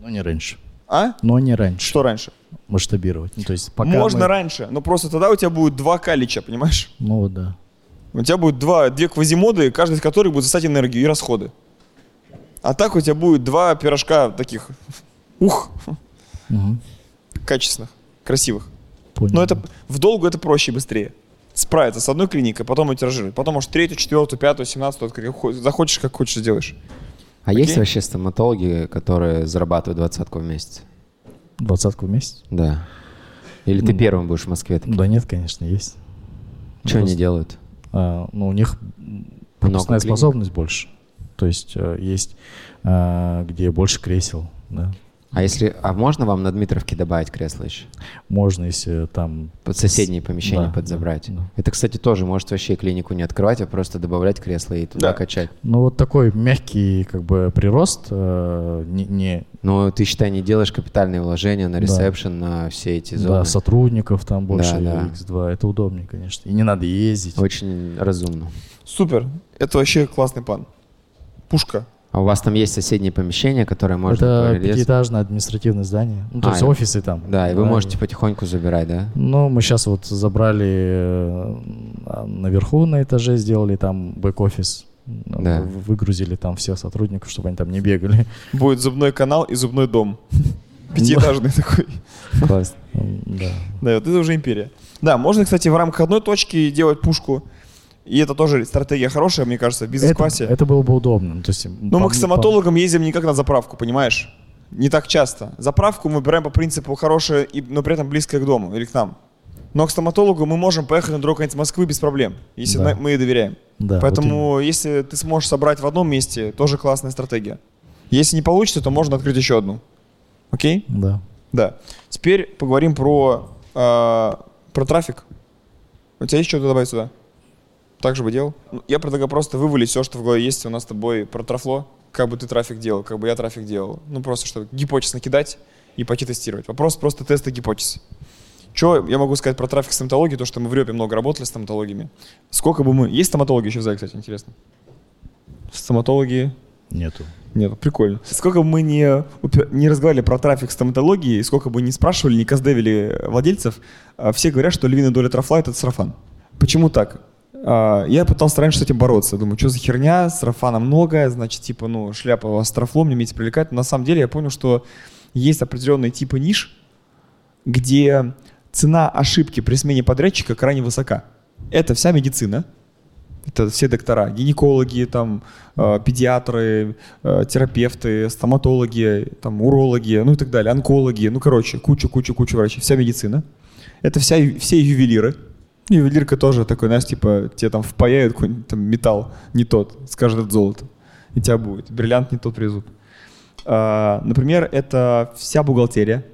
Но не раньше. А? Но не раньше. Что раньше? Масштабировать. Ну, то есть пока Можно мы- раньше, но просто тогда у тебя будет два калича, понимаешь? Ну, да. У тебя будет два, две квазимоды, каждый из которых будет засать энергию и расходы. А так у тебя будет два пирожка таких, ух, Мгм. качественных, красивых. Понял. Но это в долгу это проще и быстрее. Справиться с одной клиникой, потом ее тиражировать. Потом, может, третью, четвертую, пятую, семнадцатую, как хо- захочешь, как хочешь, сделаешь. А есть Окей. вообще стоматологи, которые зарабатывают двадцатку в месяц? Двадцатку в месяц? Да. Или ты первым будешь в Москве? таким? Да нет, конечно, есть. Что они Просто, делают? а, ну, у них пропускная способность больше. То есть э, есть, а, где больше кресел, да. А если, а можно вам на Дмитровке добавить кресло еще? Можно, если там... Под соседние помещения Да, подзабрать. да, да. Это, кстати, тоже может вообще клинику не открывать, а просто добавлять кресло и туда Да. качать. Ну, вот такой мягкий, как бы, прирост, э, не, не- Но ты, считай, не делаешь капитальные вложения на Да. ресепшн, на все эти да, зоны. сотрудников там больше, да. X2, это удобнее, конечно. И не надо ездить. Очень разумно. Супер. Это вообще классный план. Пушка. А у вас там есть соседние помещения, которые можно это пятиэтажное административное здание. Ну, то А, есть и- офисы там. Да, и вы можете потихоньку забирать, да? Ну, мы сейчас вот забрали э, наверху на этаже, сделали там бэк-офис. Да. Выгрузили там всех сотрудников, чтобы они там не бегали. Будет зубной канал и зубной дом. Пятиэтажный такой. Класс. Да. Да, вот это уже империя. Да, можно, кстати, в рамках одной точки делать пушку. И это тоже стратегия хорошая, мне кажется, в Это, бизнес-классе. это было бы удобно. Ну, То есть, Но мы к стоматологам ездим не как на заправку, понимаешь? Не так часто. Заправку мы выбираем по принципу хорошая, и, но при этом близкая к дому или к нам. Но к стоматологу мы можем поехать на другой конец Москвы без проблем, если Да. мы ей доверяем. Да, вот Поэтому, если ты сможешь собрать в одном месте, тоже классная стратегия. Если не получится, то можно открыть еще одну. Окей? Да. Да. Теперь поговорим про, э, про трафик. У тебя есть что-то добавить сюда? Так же бы делал? Ну, Я предлагаю просто вывалить все, что в голове есть у нас с тобой про трафло. Как бы ты трафик делал, как бы я трафик делал. Ну, просто чтобы гипотез накидать и пойти тестировать. Вопрос просто теста гипотез. Что я могу сказать про трафик стоматологии, то, что мы в Рёпе много работали с стоматологиями. Сколько бы мы... Есть стоматологи еще в зале, кстати, интересно? Стоматологи Нету. нет, прикольно. Сколько бы мы не, не разговаривали про трафик стоматологии, сколько бы не спрашивали, не каздевили владельцев, а, все говорят, что львиная доля трафла – это сарафан. Почему так? А, Я пытался раньше с этим бороться. Думаю, что за херня, сарафана много, значит, типа, ну, шляпа с трафлом, не умеете привлекать. Но на самом деле я понял, что есть определенные типы ниш, где цена ошибки при смене подрядчика крайне высока. Это вся медицина, это все доктора, гинекологи, там, э, педиатры, э, терапевты, стоматологи, там, урологи, ну и так далее, онкологи, ну, короче, куча-куча-куча врачей, вся медицина. Это вся, все ювелиры, Ювелирка тоже такой, знаешь, типа, тебе там впаяют какой-нибудь там металл не тот, скажут, это золото. И тебя будет. Бриллиант не тот привезут. А, например, это вся бухгалтерия.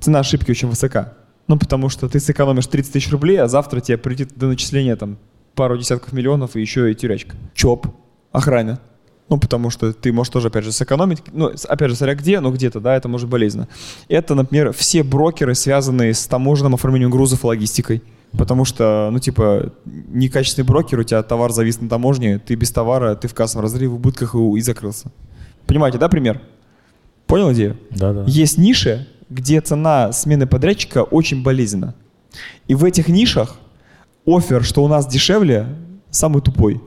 Цена ошибки очень высока. Ну, потому что ты сэкономишь 30 тысяч рублей, а завтра тебе придет до начисления там пару десятков миллионов и еще и тюрячка. ЧОП, охрана. Ну, потому что ты можешь тоже, опять же, сэкономить. Ну, опять же, смотря где, но где-то, да, это может болезненно. Это, например, все брокеры, связанные с таможенным оформлением грузов и логистикой. Потому что, ну, типа, некачественный брокер, у тебя товар завис на таможне, ты без товара, ты в кассовом разрыве, в убытках и, и закрылся. Понимаете, да, пример? Понял идею? Да-да. Есть ниши, где цена смены подрядчика очень болезненна. И в этих нишах офер, что у нас дешевле, самый тупой.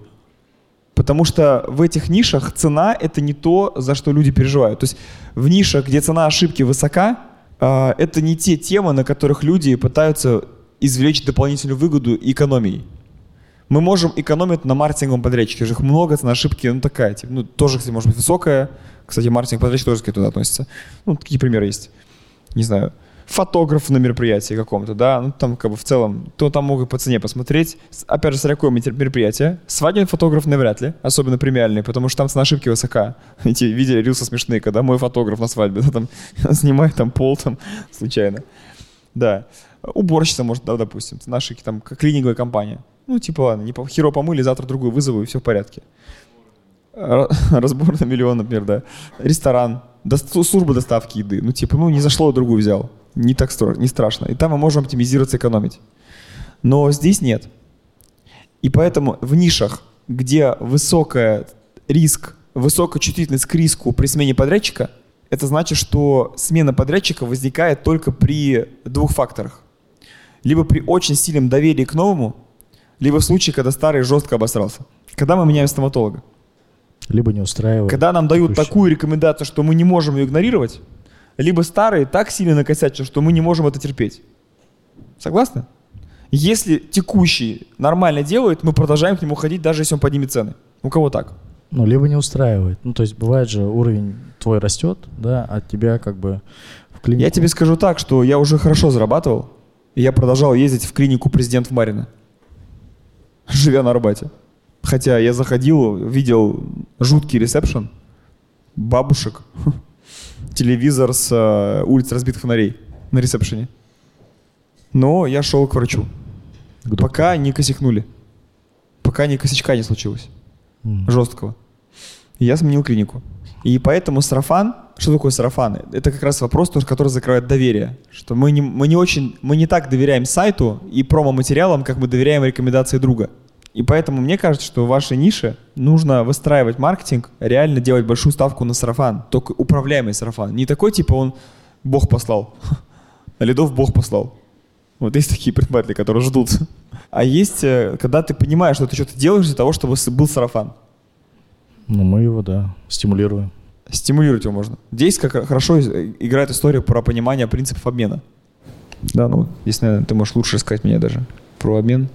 Потому что в этих нишах цена – это не то, за что люди переживают. То есть в нишах, где цена ошибки высока, а, это не те темы, на которых люди пытаются извлечь дополнительную выгоду экономией. Мы можем экономить на маркетинговом подрядчике. Же их много, цена ошибки, ну такая, типа, ну тоже, кстати, может быть высокая. Кстати, маркетинг подрядчик тоже к этому относится. Ну, такие примеры есть. Не знаю, фотограф на мероприятии каком-то, да, ну там как бы в целом, то там могут по цене посмотреть. Опять же, с какое мероприятие. Свадебный фотограф навряд ли, особенно премиальный, потому что там цена ошибки высока. Эти видели рилсы смешные, когда мой фотограф на свадьбе, да, там снимает там пол там случайно. Да. Уборщица, может, да, допустим, наша там клининговая компания. Ну, типа, ладно, не по- херово помыли, завтра другую вызову, и все в порядке. Ра- Разбор на миллион, например, да. Ресторан, дос- служба доставки еды. Ну, типа, ну, не зашло, другую взял. Не так не страшно. И там мы можем оптимизироваться, экономить. Но здесь нет. И поэтому в нишах, где высокий риск, высокая чувствительность к риску при смене подрядчика, это значит, что смена подрядчика возникает только при двух факторах. Либо при очень сильном доверии к новому, либо в случае, когда старый жестко обосрался. Когда мы меняем стоматолога. Либо не устраивает. Когда нам дают текущий. такую рекомендацию, что мы не можем ее игнорировать, либо старые так сильно накосячат, что мы не можем это терпеть. Согласны? Если текущий нормально делает, мы продолжаем к нему ходить, даже если он поднимет цены. У кого так? Ну, либо не устраивает. Ну, то есть бывает же уровень твой растет, да, а тебя как бы в клинику... Я тебе скажу так, что я уже хорошо зарабатывал, и я продолжал ездить в клинику президент Марина, живя на Арбате. Хотя я заходил, видел жуткий ресепшн, бабушек, телевизор с э, улиц разбитых фонарей на ресепшене. Но я шел к врачу. к доктору. Пока не косякнули. Пока ни косячка не случилось. М. Жесткого. И я сменил клинику. И поэтому сарафан, что такое сарафан? Это как раз вопрос, который закрывает доверие. Что мы не, мы не очень, мы не так доверяем сайту и промо-материалам, как мы доверяем рекомендации друга. И поэтому мне кажется, что в вашей нише нужно выстраивать маркетинг, реально делать большую ставку на сарафан. Только управляемый сарафан. Не такой типа он Бог послал. А Ледов Бог послал. Вот есть такие предприниматели, которые ждут. А есть, э, когда ты понимаешь, что ты что-то делаешь для того, чтобы был сарафан. Ну, мы его, да, стимулируем. Стимулировать его можно. Здесь как хорошо играет история про понимание принципов обмена. Да, ну, здесь, наверное, ты можешь лучше рассказать мне даже про обмен.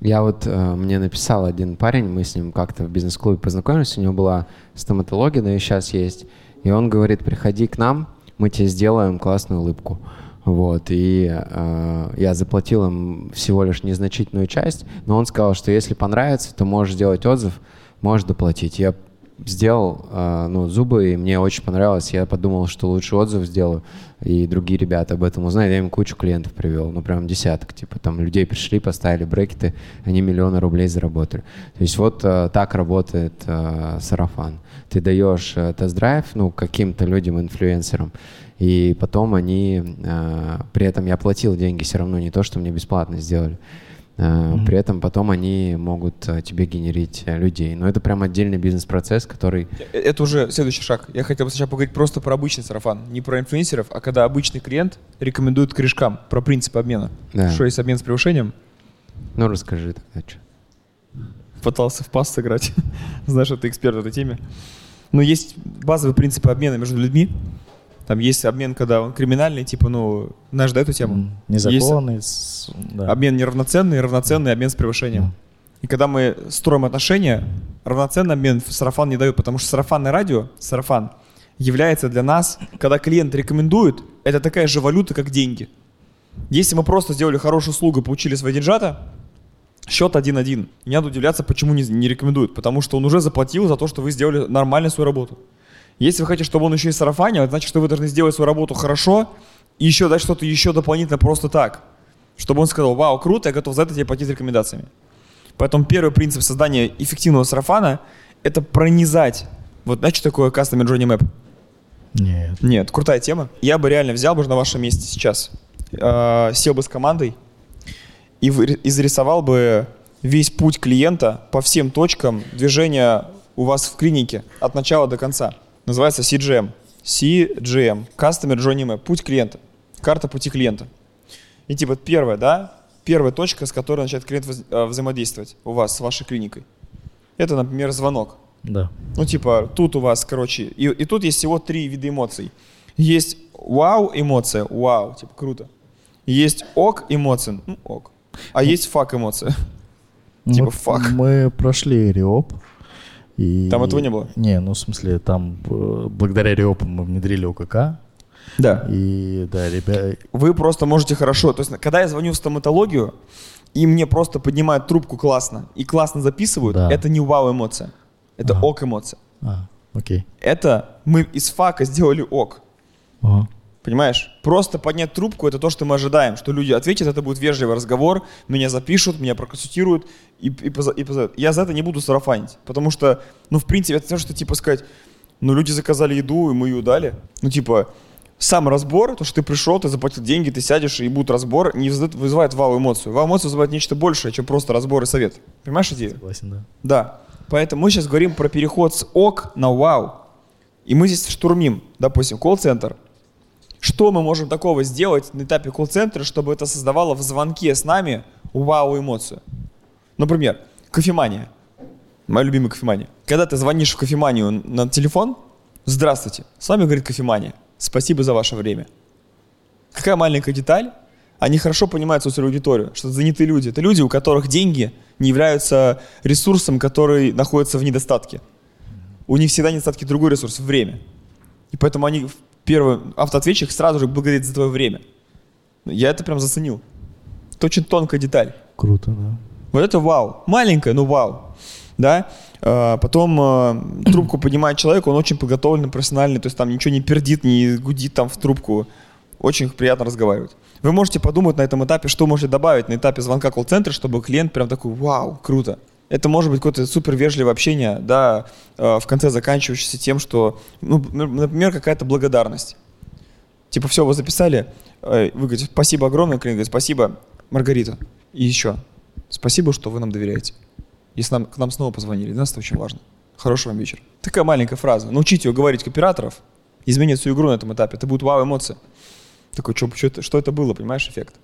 Я вот, э, мне написал один парень, мы с ним как-то в бизнес-клубе познакомились, у него была стоматология, но и сейчас есть. И он говорит, приходи к нам, мы тебе сделаем классную улыбку. Вот, и э, я заплатил им всего лишь незначительную часть, но он сказал, что если понравится, то можешь сделать отзыв, можешь доплатить. Я сделал э, ну, зубы, и мне очень понравилось. Я подумал, что лучше отзыв сделаю, и другие ребята об этом узнают. Я им кучу клиентов привел, ну прям десяток. Типа там людей пришли, поставили брекеты, они миллионы рублей заработали. То есть вот э, так работает э, сарафан. Ты даешь тест-драйв ну, каким-то людям, инфлюенсерам, и потом они, при этом я платил деньги все равно, не то, что мне бесплатно сделали. Э, При этом потом они могут э, тебе генерить э, людей. Но это прям отдельный бизнес-процесс, который... Это уже следующий шаг. Я хотел бы сначала поговорить просто про обычный сарафан. Не про инфлюенсеров, а когда обычный клиент рекомендует корешкам про принцип обмена. Да. Что есть обмен с превышением? Ну, расскажи тогда, что. Пытался в пас сыграть. Знаешь, что ты эксперт в этой теме. Но есть базовые принципы обмена между людьми. Там есть обмен, когда он криминальный, типа, ну, знаешь, да, эту тему? Незаконный. с- да. Обмен неравноценный, равноценный обмен с превышением. И когда мы строим отношения, равноценный обмен сарафан не дают, потому что сарафанное радио, сарафан, является для нас, когда клиент рекомендует, это такая же валюта, как деньги. Если мы просто сделали хорошую услугу получили свои деньжата, счет 1-1. Не надо удивляться, почему не, не рекомендуют. Потому что он уже заплатил за то, что вы сделали нормально свою работу. Если вы хотите, чтобы он еще и сарафанил, это значит, что вы должны сделать свою работу хорошо и еще дать что-то еще дополнительно просто так. Чтобы он сказал, вау, круто, я готов за это тебе платить рекомендациями. Поэтому первый принцип создания эффективного сарафана – это пронизать. Вот знаете, что такое Customer Journey Map? Нет. Нет, крутая тема. Я бы реально взял бы на вашем месте сейчас, э, сел бы с командой и вы- и зарисовал бы весь путь клиента по всем точкам движения у вас в клинике от начала до конца. Называется CGM. CGM. Customer Journey Map. Путь клиента. Карта пути клиента. И типа первая, да, первая точка, с которой начинает клиент воз- э, взаимодействовать у вас с вашей клиникой. Это, например, звонок. Да. Ну, типа, тут у вас, короче, и, и тут есть всего три вида эмоций. Есть вау эмоция, вау, типа, круто. Есть ок эмоция, ну, ок. А есть фак эмоция. Типа, fuck. мы прошли Риоп. И... Там этого не было? Не, ну в смысле, там э, благодаря Риопу мы внедрили ОКК. Да. И да, ребята, Вы просто можете хорошо, то есть, когда я звоню в стоматологию, и мне просто поднимают трубку классно, и классно записывают, Да. это не вау эмоция, это Ага. ок эмоция. А, окей. Это мы из фака сделали ок. Ага. Понимаешь? Просто поднять трубку это то, что мы ожидаем, что люди ответят, это будет вежливый разговор, меня запишут, меня проконсультируют и, и, поза- и позовут. Я за это не буду сарафанить, потому что, ну, в принципе, это то, что типа сказать, ну, люди заказали еду, и мы ее дали. Ну, типа, сам разбор, то, что ты пришел, ты заплатил деньги, ты сядешь, и будет разбор, не вызывает, вызывает вау-эмоцию. Вау-эмоцию вызывает нечто большее, чем просто разбор и совет. Понимаешь идею? Согласен, да. Да. Поэтому мы сейчас говорим про переход с ок на вау. И мы здесь штурмим, допустим, колл-центр. Что мы можем такого сделать на этапе колл-центра, чтобы это создавало в звонке с нами вау-эмоцию? Например, кофемания. Моя любимая кофемания. Когда ты звонишь в кофеманию на телефон, здравствуйте, с вами говорит кофемания. Спасибо за ваше время. Какая маленькая деталь, они хорошо понимают свою аудиторию, что это занятые люди. Это люди, у которых деньги не являются ресурсом, который находится в недостатке. У них всегда недостатки другой ресурс – время. И поэтому они, первый автоответчик сразу же благодарит за твое время. Я это прям заценил. Это очень тонкая деталь. Круто, да. Вот это вау. Маленькое, но вау. Да? А, Потом э, трубку поднимает человек, он очень подготовленный, профессиональный, то есть там ничего не пердит, не гудит там в трубку. Очень приятно разговаривать. Вы можете подумать на этом этапе, что можете добавить на этапе звонка колл-центра, чтобы клиент прям такой, вау, круто. Это может быть какое-то супер вежливое общение, да, э, в конце заканчивающееся тем, что, ну, например, какая-то благодарность. Типа, все, вы записали, э, вы говорите, спасибо огромное, клиент говорит, спасибо, Маргарита. И еще, спасибо, что вы нам доверяете. Если нам, к нам снова позвонили, для нас это очень важно. Хорошего вам вечера. Такая маленькая фраза. Научите ее говорить кооператоров, изменить всю игру на этом этапе. Это будет вау-эмоция. Такой, что, что, это, что это было, понимаешь, эффект.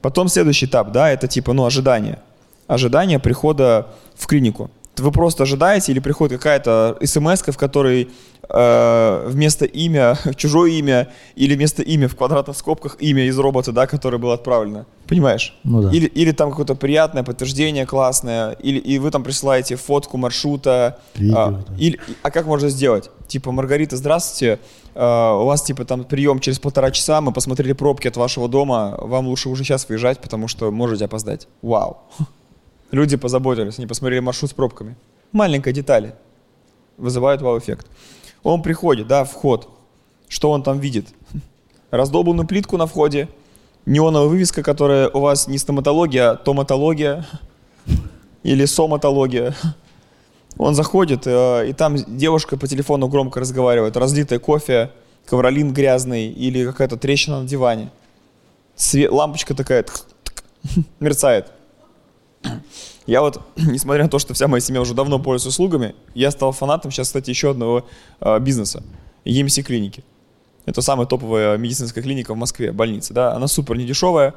Потом следующий этап, да, это типа, ну, ожидание. Ожидание прихода в клинику. Вы просто ожидаете или приходит какая-то смс, в которой э, вместо имя, чужое имя, или вместо имя в квадратных скобках имя из робота, да, которое было отправлено. Понимаешь? Ну да. Или, или там какое-то приятное подтверждение классное, или и вы там присылаете фотку маршрута. Видео, а, да. или, а как можно сделать? Типа, Маргарита, здравствуйте, а, у вас типа там прием через полтора часа, мы посмотрели пробки от вашего дома, вам лучше уже сейчас выезжать, потому что можете опоздать. Вау. Люди позаботились, они посмотрели маршрут с пробками. Маленькая деталь вызывает вау-эффект. Он приходит, да, вход. Что он там видит? Раздолбанную плитку на входе, неоновая вывеска, которая у вас не стоматология, а томатология или соматология. Он заходит, э, и там девушка по телефону громко разговаривает, разлитое кофе, ковролин грязный или какая-то трещина на диване. Све- лампочка такая мерцает. Я вот, несмотря на то, что вся моя семья уже давно пользуется услугами, я стал фанатом сейчас, кстати, еще одного э, бизнеса. EMC клиники. Это самая топовая медицинская клиника в Москве, больница, да. Она супер недешевая,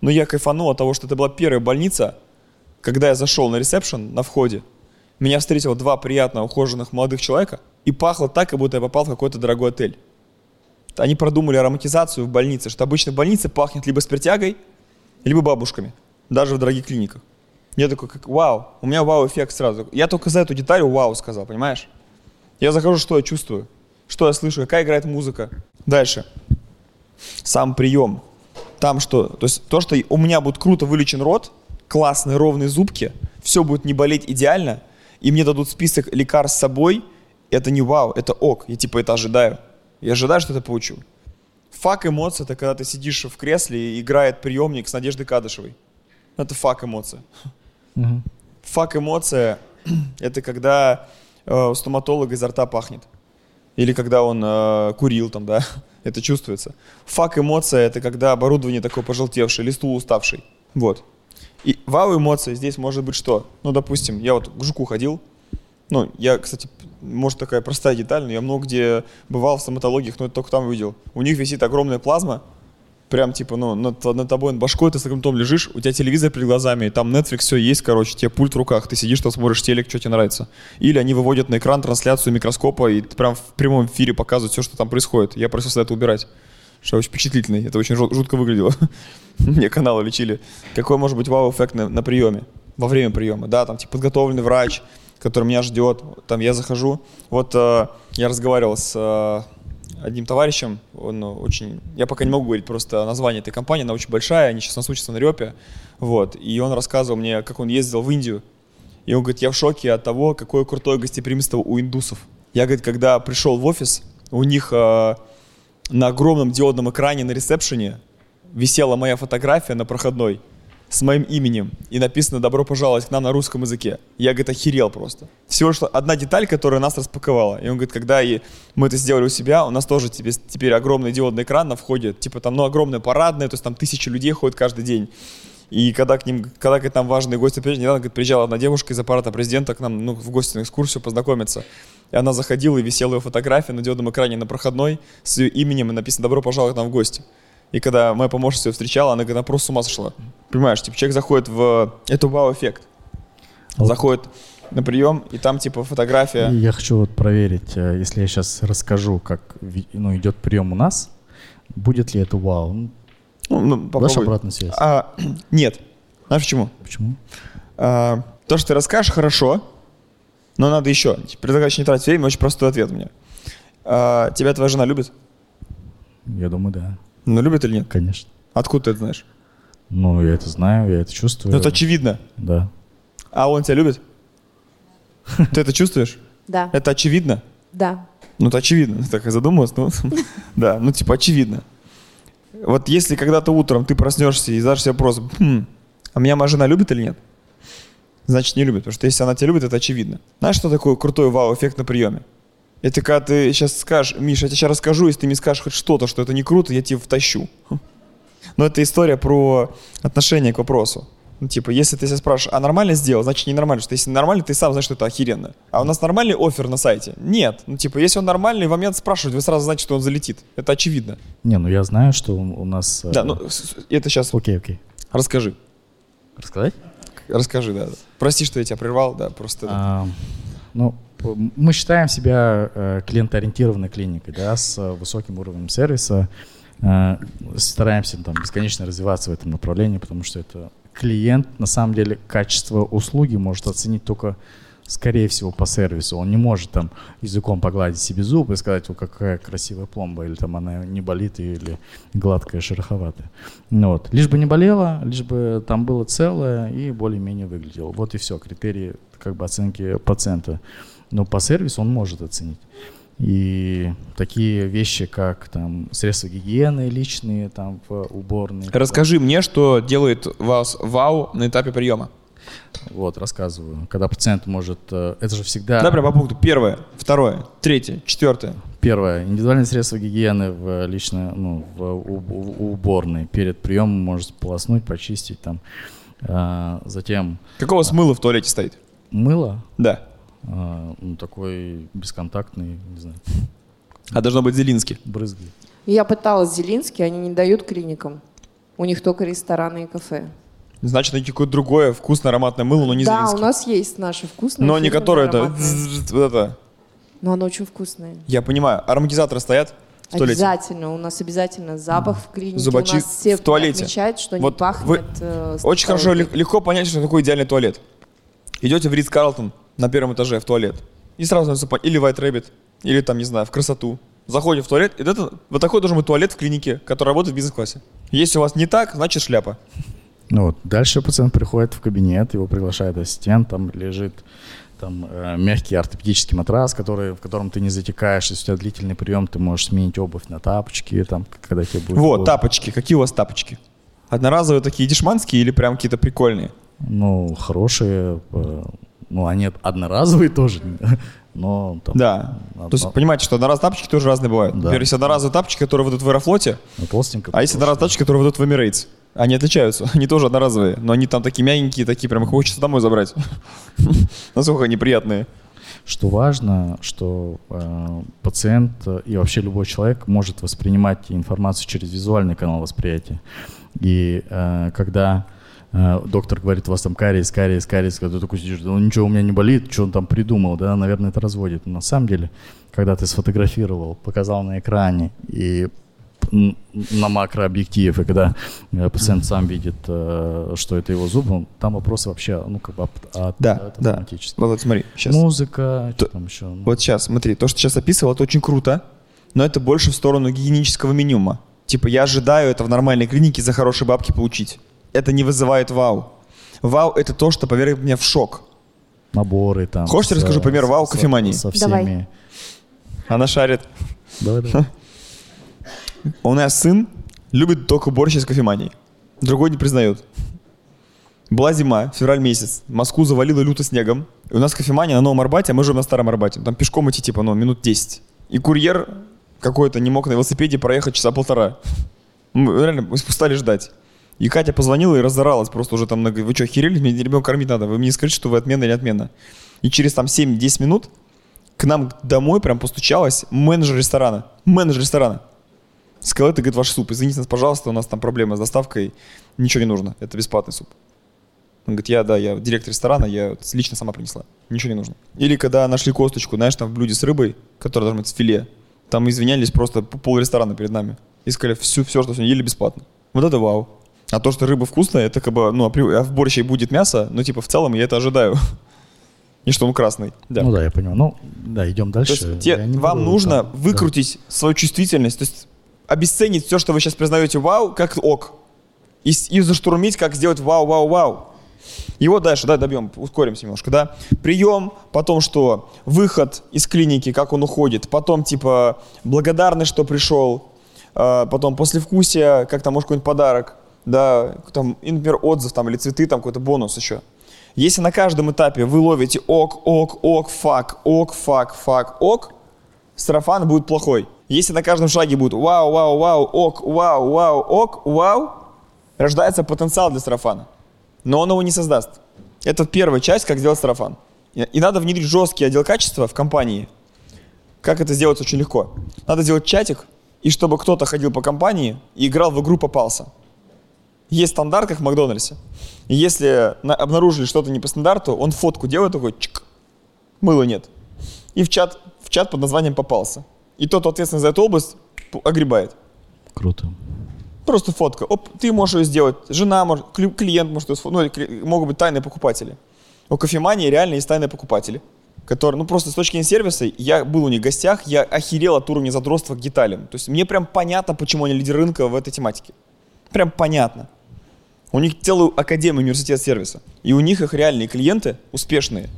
но я кайфанул от того, что это была первая больница, когда я зашел на ресепшн на входе, меня встретило два приятно ухоженных молодых человека, и пахло так, как будто я попал в какой-то дорогой отель. Они продумали ароматизацию в больнице, что обычно в больнице пахнет либо спиртягой, либо бабушками, даже в дорогих клиниках. Я такой, как, вау, у меня вау-эффект сразу. Я только за эту деталь вау сказал, понимаешь? Я захожу, что я чувствую, что я слышу, какая играет музыка. Дальше. Сам прием. там что? То есть то, что у меня будет круто вылечен рот, классные ровные зубки, все будет не болеть идеально, и мне дадут список лекарств с собой, это не вау, это ок, я типа это ожидаю. Я ожидаю, что это получу. Фак эмоций – это когда ты сидишь в кресле и играет приемник с Надеждой Кадышевой. Это фак эмоция. Мгм. Фак эмоция – это когда э, у стоматолога изо рта пахнет. Или когда он э, курил там, да, это чувствуется. Фак эмоция – это когда оборудование такое пожелтевшее, или стул уставший. Вот. И вау эмоция здесь может быть что? Ну, допустим, я вот к жуку ходил. Ну, я, кстати, может такая простая деталь, но я много где бывал в стоматологиях, но это только там увидел. У них висит огромная плазма, прям типа, ну, над, над тобой, над башкой ты с гнутом лежишь, у тебя телевизор перед глазами, там Netflix все есть, короче, тебе пульт в руках, ты сидишь, там смотришь телек, что тебе нравится. Или они выводят на экран трансляцию микроскопа, и прям в прямом эфире показывают все, что там происходит. Я просил это убирать. Что очень впечатлительный, это очень жут- жутко выглядело. Мне каналы лечили. Какой может быть вау-эффект на, на приеме, во время приема? Да, там типа подготовленный врач, который меня ждет, там я захожу. Вот э, я разговаривал с э, одним товарищем, он э, очень, я пока не могу говорить просто название этой компании, она очень большая, они сейчас учатся на Репе, вот, и он рассказывал мне, как он ездил в Индию, и он говорит, я в шоке от того, какое крутое гостеприимство у индусов. Я, говорит, когда пришел в офис, у них э, на огромном диодном экране на ресепшене висела моя фотография на проходной с моим именем и написано «Добро пожаловать к нам» на русском языке. Я, говорит, охерел просто. Всего лишь одна деталь, которая нас распаковала. И он говорит, когда и мы это сделали у себя, у нас тоже теперь, теперь огромный диодный экран на входе, типа там, ну, огромное парадное, то есть там тысячи людей ходят каждый день. И когда к ним, когда к нам важные гости приезжали, недавно говорит, приезжала одна девушка из аппарата президента к нам ну, в гости на экскурсию познакомиться. И она заходила, и висела ее фотография на диодном экране на проходной с ее именем, и написано «Добро пожаловать к нам в гости». И когда моя помощница ее встречала, она, она просто с ума сошла. Понимаешь, типа человек заходит в... Это вау-эффект. Вот. Заходит на прием, и там типа фотография. Я хочу вот проверить, э, если я сейчас расскажу, как ну, идет прием у нас, будет ли это вау? Ну, Ну, ну, Дашь попробуй. обратную связь? А, нет. Знаешь почему? Почему? А, то, что ты расскажешь, хорошо, но надо еще. Предлагаешь не тратить время, очень простой ответ у меня. А, тебя твоя жена любит? Я думаю, да, Ну, любит или нет? конечно. Откуда ты это знаешь? Ну, я это знаю, я это чувствую. Ну, это очевидно. Да. А он тебя любит? Ты это чувствуешь? Да, Это очевидно? да. Ну, это очевидно. Так и задумалась. Ну, да, ну, типа, очевидно. Вот если когда-то утром ты проснешься и задашь себе вопрос, «Хм, а меня моя жена любит или нет? Значит, не любит. Потому что если она тебя любит, это очевидно. Знаешь, что такое крутой вау-эффект на приеме? Это когда ты сейчас скажешь, Миша, я тебе сейчас расскажу, если ты мне скажешь хоть что-то, что это не круто, я тебя втащу. Но это история про отношение к вопросу. Ну, типа, если ты себя спрашиваешь, а нормально сделал, значит ненормально. Что если нормально, ты сам знаешь, что это охеренно. А у нас нормальный офер на сайте? Нет. Ну, типа, если он нормальный, вам нет спрашивать, вы сразу знаете, что он залетит. Это очевидно. Не, ну я знаю, что у нас... э, Да, ну, это сейчас Окей, окей. расскажи. Рассказать? Расскажи, да. Прости, что я тебя прервал, да, просто... А, ну, мы считаем себя э, клиентоориентированной клиникой, да, с э, высоким уровнем сервиса. Э, стараемся там бесконечно развиваться в этом направлении, потому что это клиент, на самом деле, качество услуги может оценить только, скорее всего, по сервису. Он не может там языком погладить себе зуб и сказать, о, какая красивая пломба, или там она не болит, или гладкая, шероховатая. Ну, вот. Лишь бы не болела, лишь бы там было целое и более-менее выглядело. Вот и все, критерии как бы оценки пациента. Но по сервису он может оценить. И такие вещи, как там средства гигиены личные, там в уборной. Расскажи мне, что делает вас вау на этапе приема. Вот, рассказываю. Когда пациент может... э, Это же всегда... Да, прям по пункту. Первое, второе, третье, четвертое. Первое. Индивидуальные средства гигиены в лично, ну, в у- уборной. Перед приемом может полоснуть, почистить там. А, затем Какого смыла в туалете стоит? мыло, Да. А, ну, такой бесконтактный, не знаю, А должно быть Зелинский. брызги. Я пыталась Зелинский, они не дают клиникам. У них только рестораны и кафе. Значит, найти какое-то другое вкусное ароматное мыло, но не да, Зелинский. у нас есть наши вкусные. Но не которое это... Вот это. Но оно очень вкусное. Я понимаю. Ароматизаторы стоят в туалете. Обязательно. У нас обязательно запах в клинике. Зубочи- у нас все в туалете. отмечают, что Вот не пахнет. вы- э, Очень хорошо, легко понять, что такое идеальный туалет. Идете в Ридс Карлтон на первом этаже в туалет. И сразу пон- или White Rabbit, или там, не знаю, в красоту. Заходим в туалет, и это вот такой должен быть туалет в клинике, который работает в бизнес-классе. Если у вас не так, значит шляпа. Ну вот, дальше пациент приходит в кабинет, его приглашает ассистент, там лежит там э, мягкий ортопедический матрас, который, в котором ты не затекаешь, если у тебя длительный прием, ты можешь сменить обувь на тапочки, там, когда тебе будет... Вот, тапочки. Какие у вас тапочки? Одноразовые такие дешманские или прям какие-то прикольные? Ну, хорошие, э, ну, они одноразовые тоже, но там... Да. одно- То есть понимаете, что одноразовые тапочки тоже разные бывают. Да. Например, есть одноразовые тапочки, которые выйдут в Аэрофлоте, ну, толстенько. а есть одноразовые тапочки, которые выйдут в Emirates. Они отличаются. Они тоже одноразовые, но они там такие мягенькие, такие прям их хочется домой забрать. Насколько они приятные. Что важно, что э, пациент э, и вообще любой человек может воспринимать информацию через визуальный канал восприятия. И э, когда доктор говорит, у вас там кариес, кариес, кариес, когда ты такой сидишь, ну ничего у меня не болит, что он там придумал, да, наверное, это разводит. Но на самом деле, когда ты сфотографировал, показал на экране и на макрообъектив, и когда э, пациент сам видит, э, что это его зуб, он- там вопросы вообще, ну, как бы от, Да, от да. автоматически. Вот, вот смотри, сейчас. Музыка, что То- там еще? Вот сейчас, смотри, то, что сейчас описывал, это очень круто, но это больше в сторону гигиенического минимума. Типа, я ожидаю это в нормальной клинике за хорошие бабки получить. Это не вызывает вау. Вау — это то, что поверг меня в шок. наборы там. Хочешь, я расскажу пример вау кофемании? Со Давай. всеми. Она шарит. Давай, давай. У нас сын любит только борщ из кофемании. Другой не признает. Была зима, февраль месяц. Москву завалило люто снегом. И у нас кофемания на Новом Арбате, а мы живем на Старом Арбате. Там пешком идти, типа, ну, минут 10. И курьер какой-то не мог на велосипеде проехать часа полтора. Мы реально устали ждать. И Катя позвонила и разоралась просто уже там, вы что, охерели? Мне ребенка кормить надо. Вы мне скажите, что вы отмена или отмена. И через там 7-10 минут к нам домой прям постучалась менеджер ресторана. Менеджер ресторана. Сказал, это, говорит, ваш суп. Извините нас, пожалуйста, у нас там проблема с доставкой. Ничего не нужно. Это бесплатный суп. Он говорит, я, да, я директор ресторана, я лично сама принесла. Ничего не нужно. Или когда нашли косточку, знаешь, там в блюде с рыбой, которая должна быть с филе, там извинялись просто пол ресторана перед нами. И сказали, все, все, что сегодня ели, бесплатно. Вот это вау. А то, что рыба вкусная, это как бы, ну, а в борще будет мясо, но типа в целом я это ожидаю. И что он красный. Да. Ну да, я понимаю. Ну, да, идем То дальше. есть те- вам будет нужно там- выкрутить свою чувствительность, то есть обесценить все, что вы сейчас признаете вау, как ок. И, и заштурмить, как сделать вау, вау, вау. И вот дальше, да, добьем, ускоримся немножко, да. Прием, потом что? Выход из клиники, как он уходит. Потом, типа, благодарность, что пришел. А, потом послевкусие, как там, может, какой-нибудь подарок. Да, там, например, отзыв там или цветы, там какой-то бонус еще. Если на каждом этапе вы ловите ок, ок, ок, fuck, ок, fuck, fuck, ок, сарафан будет плохой. Если на каждом шаге будет вау, вау, вау, ок, вау, вау, ок, вау, рождается потенциал для сарафана. Но он его не создаст. Это первая часть, как сделать сарафан. И надо внедрить жесткий отдел качества в компании. Как это сделать очень легко. Надо сделать чатик, и чтобы кто-то ходил по компании и играл в игру «Попался». Есть стандарт, как в Макдональдсе. И если на- обнаружили что-то не по стандарту, он фотку делает такой, чик, мыла нет. И в чат, в чат под названием «Попался». И тот, ответственный за эту область, огребает. Круто. Просто фотка. Оп, ты можешь ее сделать, жена может, кли- клиент может ее сфо- ну, могут быть тайные покупатели. У кофемании реально есть тайные покупатели, которые, ну просто с точки зрения сервиса, я был у них в гостях, я охерел от уровня задротства к деталям. То есть мне прям понятно, почему они лидеры рынка в этой тематике. Прям понятно. У них целую академию университет сервиса. И у них их реальные клиенты, успешные,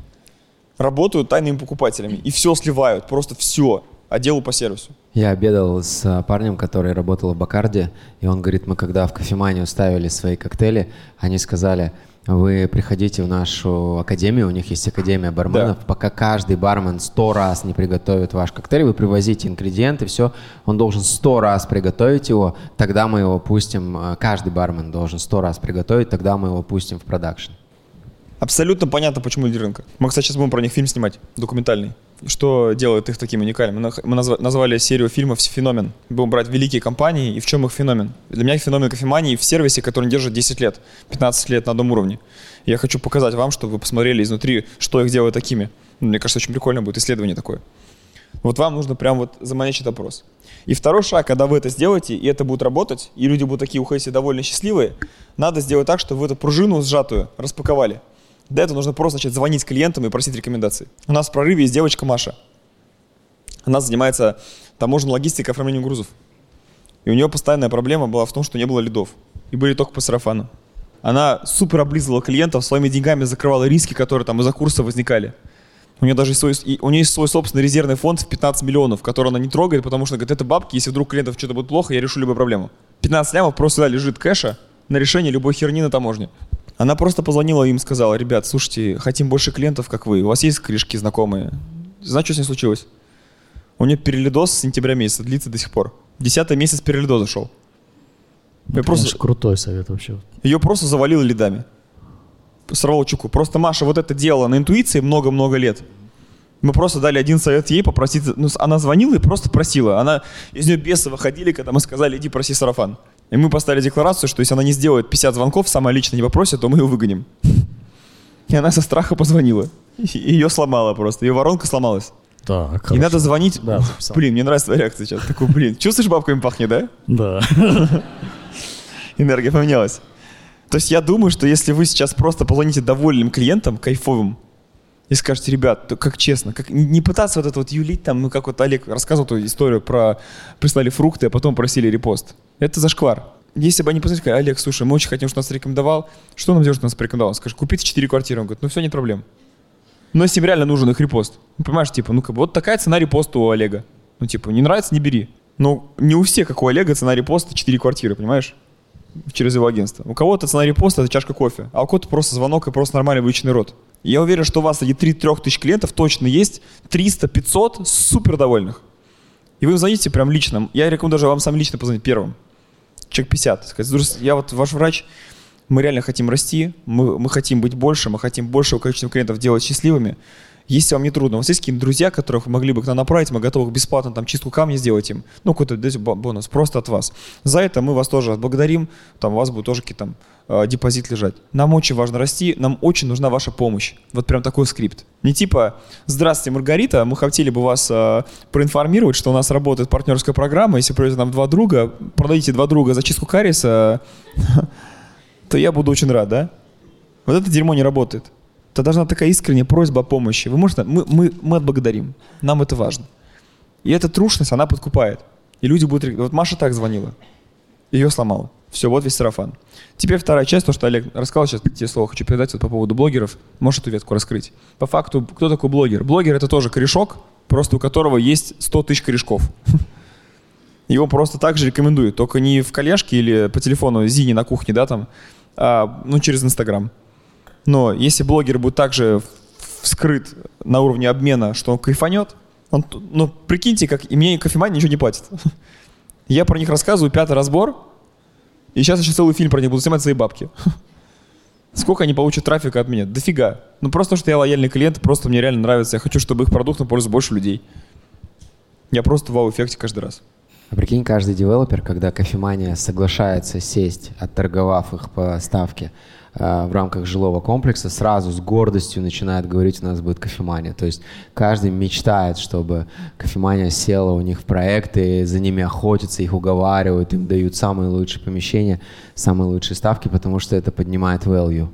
работают тайными покупателями. И все сливают, просто все. Отделу по сервису. Я обедал с а, парнем, который работал в Бакарде, и он говорит, мы когда в кофеманию ставили свои коктейли, они сказали, вы приходите в нашу академию, у них есть академия барменов, Да. пока каждый бармен сто раз не приготовит ваш коктейль, вы привозите ингредиенты, все, он должен сто раз приготовить его, тогда мы его пустим, а, каждый бармен должен сто раз приготовить, тогда мы его пустим в продакшн. Абсолютно понятно, почему люди рынка. Мы, кстати, сейчас будем про них фильм снимать, документальный. Что делает их такими уникальными? Мы назвали серию фильмов «Феномен». Будем брать великие компании и в чем их феномен. Для меня феномен кофемании в сервисе, который держит 10 лет, 15 лет на одном уровне. Я хочу показать вам, чтобы вы посмотрели изнутри, что их делает такими. Ну, Мне кажется, очень прикольно будет исследование такое. Вот вам нужно прям вот заманить этот опрос. И второй шаг, когда вы это сделаете, и это будет работать, и люди будут такие уходить довольно счастливые, надо сделать так, чтобы вы эту пружину сжатую распаковали. Для этого нужно просто начать звонить клиентам и просить рекомендаций. У нас в прорыве есть девочка Маша. Она занимается таможенной логистикой, оформлением грузов. И у нее постоянная проблема была в том, что не было лидов. И были только по сарафану. Она супер облизывала клиентов, своими деньгами закрывала риски, которые там из-за курса возникали. У нее даже свой, у нее есть свой собственный резервный фонд в 15 миллионов, который она не трогает, потому что говорит, это бабки, если вдруг клиентов что-то будет плохо, я решу любую проблему. 15 лямов просто да, лежит кэша на решение любой херни на таможне. Она просто позвонила им и сказала, ребят, слушайте, хотим больше клиентов, как вы, у вас есть корешки знакомые? Знаете, что с ней случилось? У нее перелидоз с сентября месяца, длится до сих пор. Десятый месяц перелидоза шел. Это, просто- конечно, крутой совет вообще. Ее просто завалило лидами. Сорвало чуку. Просто Маша вот это делала на интуиции много-много лет. Мы просто дали один совет ей попросить. Ну, она звонила и просто просила. Она из нее бесы выходили, когда мы сказали, иди проси сарафан. И мы поставили декларацию, что если она не сделает 50 звонков, сама лично не попросит, то мы ее выгоним. И она со страха позвонила. И ее сломала просто. Ее воронка сломалась. Так, И хорошо. надо звонить. Да, записал. Блин, мне нравится твоя реакция сейчас. Такой, блин, чувствуешь, бабками пахнет, да? Да. энергия поменялась. То есть я думаю, что если вы сейчас просто позвоните довольным клиентам, кайфовым, и скажете, ребят, как честно, как не пытаться вот это вот юлить там, ну как вот Олег рассказывал эту историю про прислали фрукты, а потом просили репост. Это зашквар. Если бы они сказали, Олег, слушай, мы очень хотим, чтобы нас рекомендовал. Что нам делать, что нас порекомендовал? Скажешь, купите 4 квартиры. Он говорит, ну все, нет проблем. Но если им реально нужен их репост. Ну, понимаешь, типа, ну как бы вот такая цена репоста у Олега. Ну типа, не нравится, не бери. Но не у всех, как у Олега, цена репоста 4 квартиры, понимаешь? через его агентство. У кого-то цена репоста – это чашка кофе, а у кого-то просто звонок и просто нормальный выученный рот. Я уверен, что у вас среди 3-3 тысяч клиентов точно есть 300-500 супер довольных. И вы им звоните прям лично. Я рекомендую даже вам сам лично позвонить первым. Человек 50. Сказать, «Слушай, я вот ваш врач, мы реально хотим расти, мы, мы хотим быть больше, мы хотим большего количества клиентов делать счастливыми. Если вам не трудно, у вас есть какие-то друзья, которых вы могли бы к нам направить, мы готовы бесплатно там чистку камня сделать им, ну какой-то бонус просто от вас. За это мы вас тоже отблагодарим, там у вас будет тоже какие-то там э, депозит лежать. Нам очень важно расти, нам очень нужна ваша помощь. Вот прям такой скрипт. Не типа «Здравствуйте, Маргарита, мы хотели бы вас э, проинформировать, что у нас работает партнерская программа, если придете нам два друга, продадите два друга за чистку кариеса, то я буду очень рад, да?» Вот это дерьмо не работает. Это должна такая искренняя просьба о помощи. Вы можете, мы, мы, мы отблагодарим. Нам это важно. И эта трушность, она подкупает. И люди будут... Вот Маша так звонила. Ее сломала. Все, вот весь сарафан. Теперь вторая часть, то, что Олег рассказал, сейчас тебе слово хочу передать вот по поводу блогеров. Можешь эту ветку раскрыть. По факту, кто такой блогер? Блогер это тоже корешок, просто у которого есть 100 тысяч корешков. Его просто так же рекомендуют, только не в коллежке или по телефону Зине на кухне, да, там, а, ну, через Инстаграм. Но если блогер будет также вскрыт на уровне обмена, что он кайфанет, он, ну, прикиньте, как и мне кофемания ничего не платит. Я про них рассказываю, пятый разбор, и сейчас еще целый фильм про них буду снимать свои бабки. Сколько они получат трафика от меня? Дофига. Ну просто, что я лояльный клиент, просто мне реально нравится. Я хочу, чтобы их продукт на пользу больше людей. Я просто в вау-эффекте каждый раз. А прикинь, каждый девелопер, когда кофемания соглашается сесть, отторговав их по ставке в рамках жилого комплекса, сразу с гордостью начинает говорить, у нас будет кофемания. То есть каждый мечтает, чтобы кофемания села у них в проекты, за ними охотятся, их уговаривают, им дают самые лучшие помещения, самые лучшие ставки, потому что это поднимает value.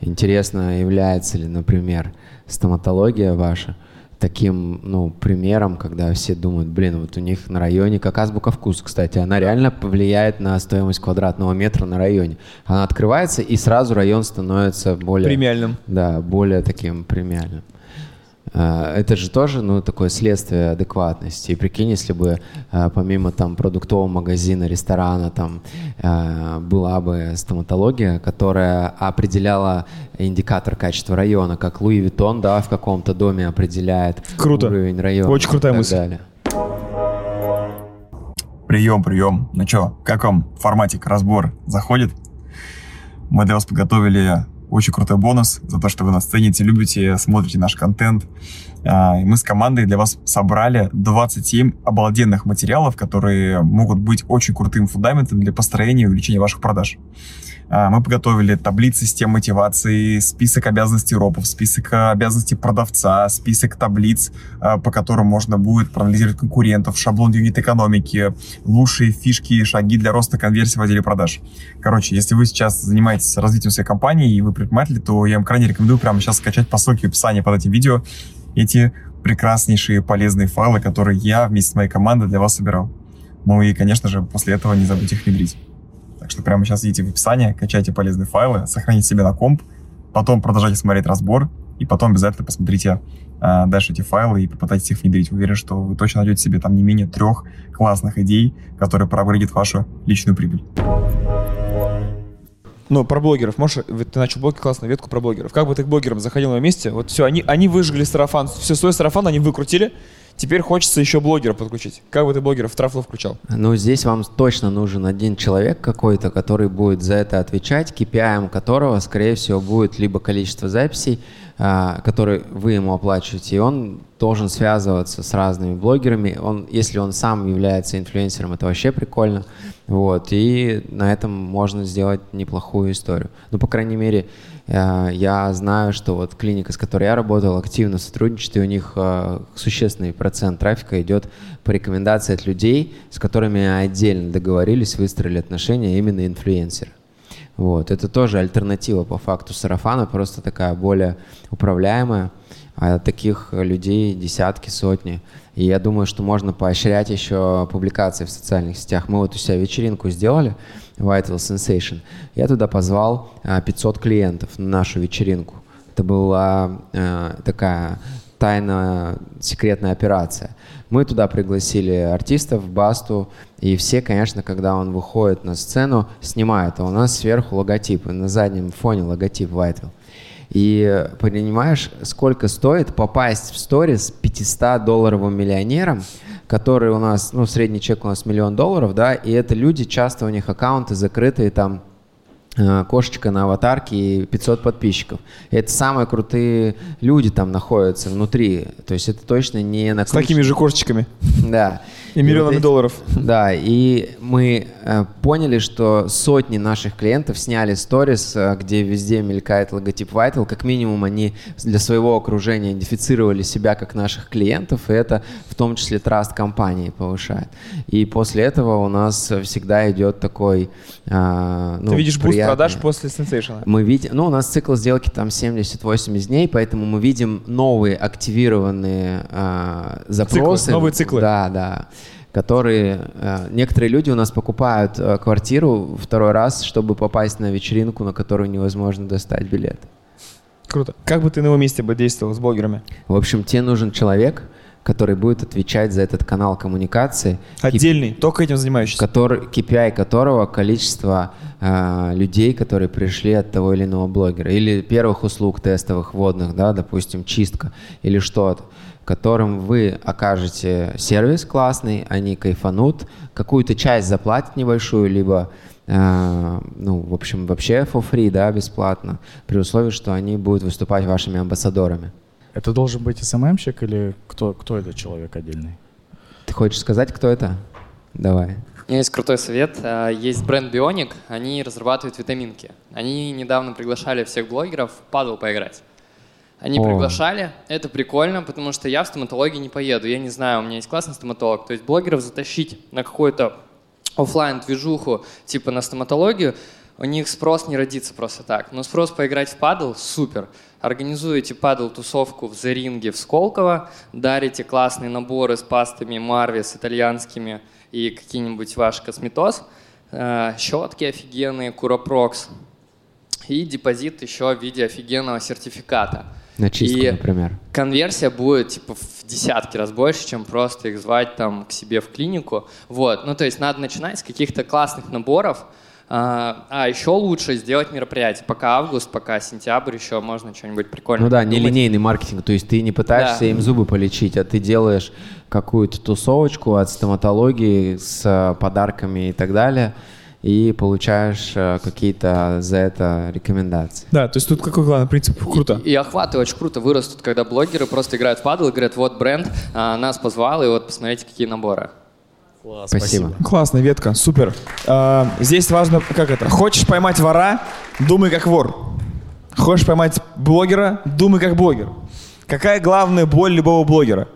Интересно, является ли, например, стоматология ваша таким, ну, примером, когда все думают, блин, вот у них на районе, как азбука вкус, кстати, она реально повлияет на стоимость квадратного метра на районе. Она открывается, и сразу район становится более... Премиальным. Да, более таким премиальным. А, Это же тоже, ну, такое следствие адекватности. И прикинь, если бы а, помимо там продуктового магазина, ресторана, там а, была бы стоматология, которая определяла индикатор качества района, как Louis Vuitton, да, в каком-то доме определяет Круто. уровень района. Очень крутая мысль. далее. Прием, прием. Ну что, как вам форматик, разбор заходит? Мы для вас подготовили очень крутой бонус за то, что вы нас цените, любите, смотрите наш контент. А, Мы с командой для вас собрали 27 обалденных материалов, которые могут быть очень крутым фундаментом для построения и увеличения ваших продаж. А, Мы подготовили таблицы систем мотивации, список обязанностей ропов, список а, обязанностей продавца, список таблиц, а, по которым можно будет проанализировать конкурентов, шаблон юнит-экономики, лучшие фишки шаги для роста конверсии в отделе продаж. Короче, если вы сейчас занимаетесь развитием своей компании и вы предприниматель, то я вам крайне рекомендую прямо сейчас скачать по ссылке в описании под этим видео эти прекраснейшие полезные файлы, которые я вместе с моей командой для вас собирал. Ну и, конечно же, после этого не забудьте их внедрить. Так что прямо сейчас идите в описание, качайте полезные файлы, сохраните себе на комп, потом продолжайте смотреть разбор, и потом обязательно посмотрите э, дальше эти файлы и попытайтесь их внедрить. Уверен, что вы точно найдете себе там не менее трех классных идей, которые проапгрейдят вашу личную прибыль. Ну, про блогеров. Можешь, ты начал блоги, классную ветку про блогеров. Как бы ты к блогерам заходил на месте, вот все, они, они выжгли сарафан, все свой сарафан они выкрутили, теперь хочется еще блогера подключить. Как бы ты блогеров в трафло включал? Ну, здесь вам точно нужен один человек какой-то, который будет за это отвечать, KPI которого, скорее всего, будет либо количество записей, а, который вы ему оплачиваете, и он должен связываться с разными блогерами. Он, если он сам является инфлюенсером, это вообще прикольно. Вот, и на этом можно сделать неплохую историю. Ну, по крайней мере, я знаю, что вот клиника, с которой я работал, активно сотрудничает, и у них э, существенный процент трафика идет по рекомендации от людей, с которыми отдельно договорились, выстроили отношения именно инфлюенсеры. Вот. Это тоже альтернатива по факту сарафана, просто такая более управляемая. А таких людей десятки, сотни. И я думаю, что можно поощрять еще публикации в социальных сетях. Мы вот у себя вечеринку сделали, Vital Sensation. Я туда позвал 500 а, клиентов на нашу вечеринку. Это была э, такая тайная секретная операция. Мы туда пригласили артистов, Басту, и все, конечно, когда он выходит на сцену, снимают, а у нас сверху логотип, на заднем фоне логотип Vital. И понимаешь, сколько стоит попасть в сторис 500-долларовым миллионером, который у нас, ну, средний чек у нас миллион долларов, да, и это люди, часто у них аккаунты закрытые там Э, кошечка на аватарке и 500 подписчиков. Это самые крутые люди там находятся внутри. То есть это точно не на С такими же кошечками. Да. И миллионами вот долларов. Да, и мы э, поняли, что сотни наших клиентов сняли сторис, э, где везде мелькает логотип Vital. Как минимум они для своего окружения идентифицировали себя как наших клиентов, и это в том числе траст компании повышает. И после этого у нас всегда идет такой... Э, ну, Ты видишь буст продаж после Sensation а? Мы видим, ну, у нас цикл сделки там 70-80 дней, поэтому мы видим новые активированные э, запросы. Циклы, новые циклы. Да, да которые э, некоторые люди у нас покупают э, квартиру второй раз, чтобы попасть на вечеринку, на которую невозможно достать билет. Круто. Как бы ты на его месте бы действовал с блогерами? В общем, тебе нужен человек, который будет отвечать за этот канал коммуникации. Отдельный, Кип... только этим занимающийся. Который, KPI которого количество э, людей, которые пришли от того или иного блогера. Или первых услуг тестовых вводных, да, допустим, чистка или что-то которым вы окажете сервис классный, они кайфанут, какую-то часть заплатят небольшую, либо э, ну, в общем, вообще for free, да, бесплатно, при условии, что они будут выступать вашими амбассадорами. Это должен быть СММщик или кто, кто это человек отдельный? Ты хочешь сказать, кто это? Давай. У меня есть крутой совет. А, есть бренд Bionic, они разрабатывают витаминки. Они недавно приглашали всех блогеров в падл поиграть. Они О. приглашали, это прикольно, потому что я в стоматологию не поеду. Я не знаю, у меня есть классный стоматолог. То есть блогеров затащить на какую-то офлайн движуху типа на стоматологию, у них спрос не родится просто так. Но спрос поиграть в падл – супер. Организуете падл-тусовку в Заринге в Сколково, дарите классные наборы с пастами Марвис итальянскими и какие-нибудь ваш косметоз, э, щетки офигенные, Куропрокс, и депозит еще в виде офигенного сертификата. На чистку, и например. конверсия будет типа в десятки раз больше, чем просто их звать там к себе в клинику. Вот, ну то есть надо начинать с каких-то классных наборов, а, а еще лучше сделать мероприятие. Пока август, пока сентябрь, еще можно что-нибудь прикольное. Ну да, нелинейный маркетинг. То есть ты не пытаешься да. им зубы полечить, а ты делаешь какую-то тусовочку от стоматологии с э, подарками и так далее и получаешь э, какие-то за это рекомендации. Да, то есть тут какой главный принцип? Круто. И, и охваты очень круто вырастут, когда блогеры просто играют в падл и говорят, вот бренд а, нас позвал, и вот посмотрите, какие наборы. Класс, спасибо. спасибо. Классная ветка, супер. А, здесь важно, как это, хочешь поймать вора, думай как вор. Хочешь поймать блогера, думай как блогер. Какая главная боль любого блогера?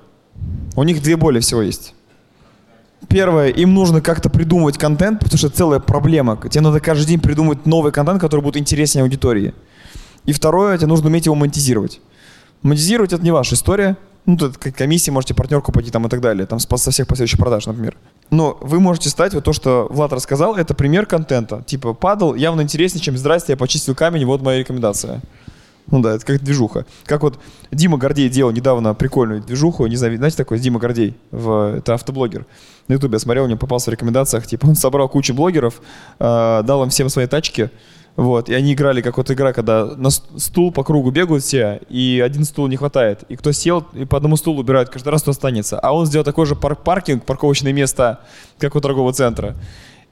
У них две боли всего есть. Первое, им нужно как-то придумывать контент, потому что это целая проблема. Тебе надо каждый день придумывать новый контент, который будет интереснее аудитории. И второе, тебе нужно уметь его монетизировать. Монетизировать это не ваша история, ну, тут комиссии можете партнерку пойти там и так далее, там со всех последующих продаж, например. Но вы можете стать, вот то, что Влад рассказал, это пример контента. Типа, падал явно интереснее, чем «Здрасте, я почистил камень, вот моя рекомендация». Ну да, это как движуха. Как вот Дима Гордей делал недавно прикольную движуху, не знаю, знаете такой Дима Гордей, в, это автоблогер. На ютубе я смотрел, у него попался в рекомендациях, типа он собрал кучу блогеров, э, дал им всем свои тачки, вот, и они играли как вот игра, когда на стул по кругу бегают все, и один стул не хватает. И кто сел, и по одному стулу убирают каждый раз, кто останется. А он сделал такой же пар паркинг, парковочное место, как у торгового центра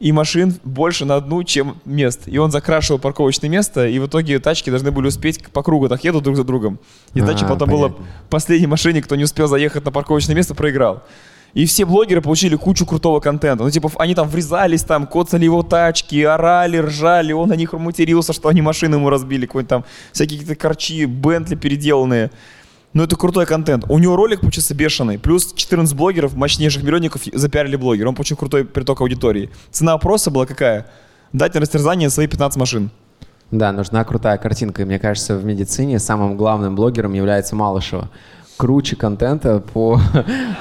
и машин больше на одну, чем мест. И он закрашивал парковочное место, и в итоге тачки должны были успеть по кругу, так едут друг за другом. И а, потом понятно. было последней машине, кто не успел заехать на парковочное место, проиграл. И все блогеры получили кучу крутого контента. Ну, типа, они там врезались, там, коцали его тачки, орали, ржали, он на них матерился, что они машины ему разбили, какой-нибудь там, всякие какие-то корчи, Бентли переделанные. Ну, это крутой контент. У него ролик получился бешеный. Плюс 14 блогеров, мощнейших миллионников запиарили блогер. Он получил крутой приток аудитории. Цена опроса была какая? Дать на растерзание свои 15 машин. Да, нужна крутая картинка. И мне кажется, в медицине самым главным блогером является Малышева круче контента по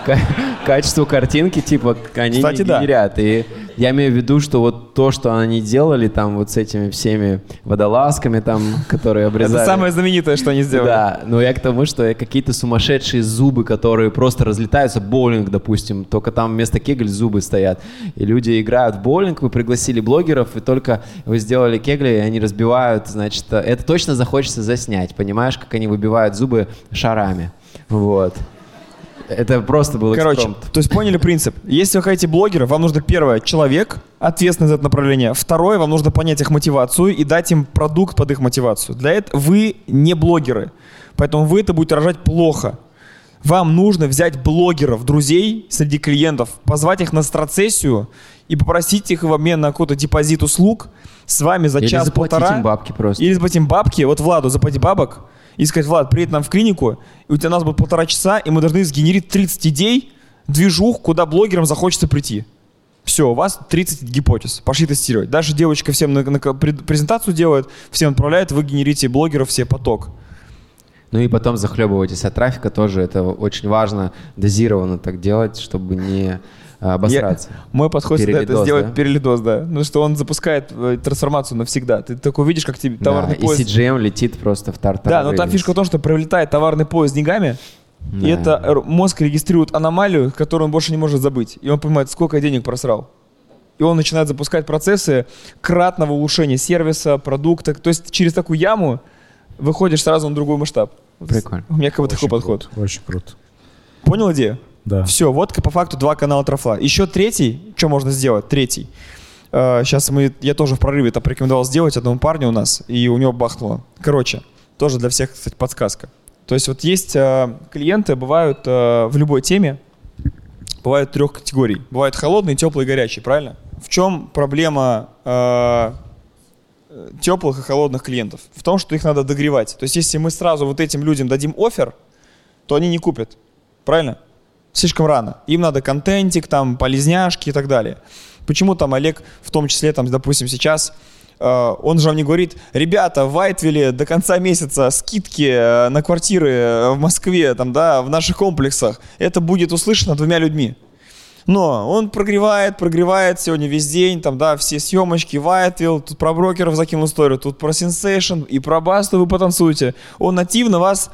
качеству картинки, типа, они Кстати, не генерят. Да. И я имею в виду, что вот то, что они делали там вот с этими всеми водолазками там, которые обрезали. Это самое знаменитое, что они сделали. Да, но я к тому, что какие-то сумасшедшие зубы, которые просто разлетаются, боулинг, допустим, только там вместо кегель зубы стоят. И люди играют в боулинг, вы пригласили блогеров, и только вы сделали кегли, и они разбивают, значит, это точно захочется заснять, понимаешь, как они выбивают зубы шарами. Вот. Это просто был Короче, экспромт. то есть поняли принцип. Если вы хотите блогера, вам нужно первое, человек, ответственный за это направление. Второе, вам нужно понять их мотивацию и дать им продукт под их мотивацию. Для этого вы не блогеры. Поэтому вы это будете рожать плохо. Вам нужно взять блогеров, друзей среди клиентов, позвать их на страцессию и попросить их в обмен на какой-то депозит услуг с вами за час-полтора. Или бабки просто. Или заплатить им бабки. Вот Владу заплати бабок, и сказать, Влад, приедь нам в клинику, и у тебя нас будет полтора часа, и мы должны сгенерить 30 идей, движух, куда блогерам захочется прийти. Все, у вас 30 гипотез. Пошли тестировать. Дальше девочка всем на, на, презентацию делает, всем отправляет, вы генерите блогеров все поток. Ну и потом захлебывайтесь от трафика тоже. Это очень важно дозированно так делать, чтобы не обосраться. Я, мой подход перелидос, это сделать да? перелидос, да. Ну что он запускает э, трансформацию навсегда. Ты такой видишь, как тебе товарный да, поезд... И CGM летит просто в тартар. Да, но там фишка в том, что пролетает товарный поезд деньгами, да. и это мозг регистрирует аномалию, которую он больше не может забыть. И он понимает, сколько я денег просрал. И он начинает запускать процессы кратного улучшения сервиса, продукта. То есть через такую яму выходишь сразу на другой масштаб. Прикольно. У меня как бы такой круто, подход. Очень круто. Понял идею? Да. Все, вот по факту два канала трофла. Еще третий, что можно сделать? Третий. сейчас э, мы, я тоже в прорыве это порекомендовал сделать одному парню у нас, и у него бахнуло. Короче, тоже для всех, кстати, подсказка. То есть вот есть э, клиенты, бывают э, в любой теме, бывают трех категорий. Бывают холодные, теплые, горячие, правильно? В чем проблема теплых и холодных клиентов? В том, что их надо догревать. То есть если мы сразу вот этим людям дадим офер, то они не купят. Правильно? Слишком рано. Им надо контентик, там, полезняшки и так далее. Почему там Олег, в том числе, там, допустим, сейчас, э, он же мне говорит, ребята, в Вайтвилле до конца месяца скидки э, на квартиры э, в Москве, там, да, в наших комплексах. Это будет услышано двумя людьми. Но он прогревает, прогревает сегодня весь день, там, да, все съемочки, Вайтвилл, тут про брокеров закинул историю, тут про Sensation и про Басту вы потанцуете. Он нативно вас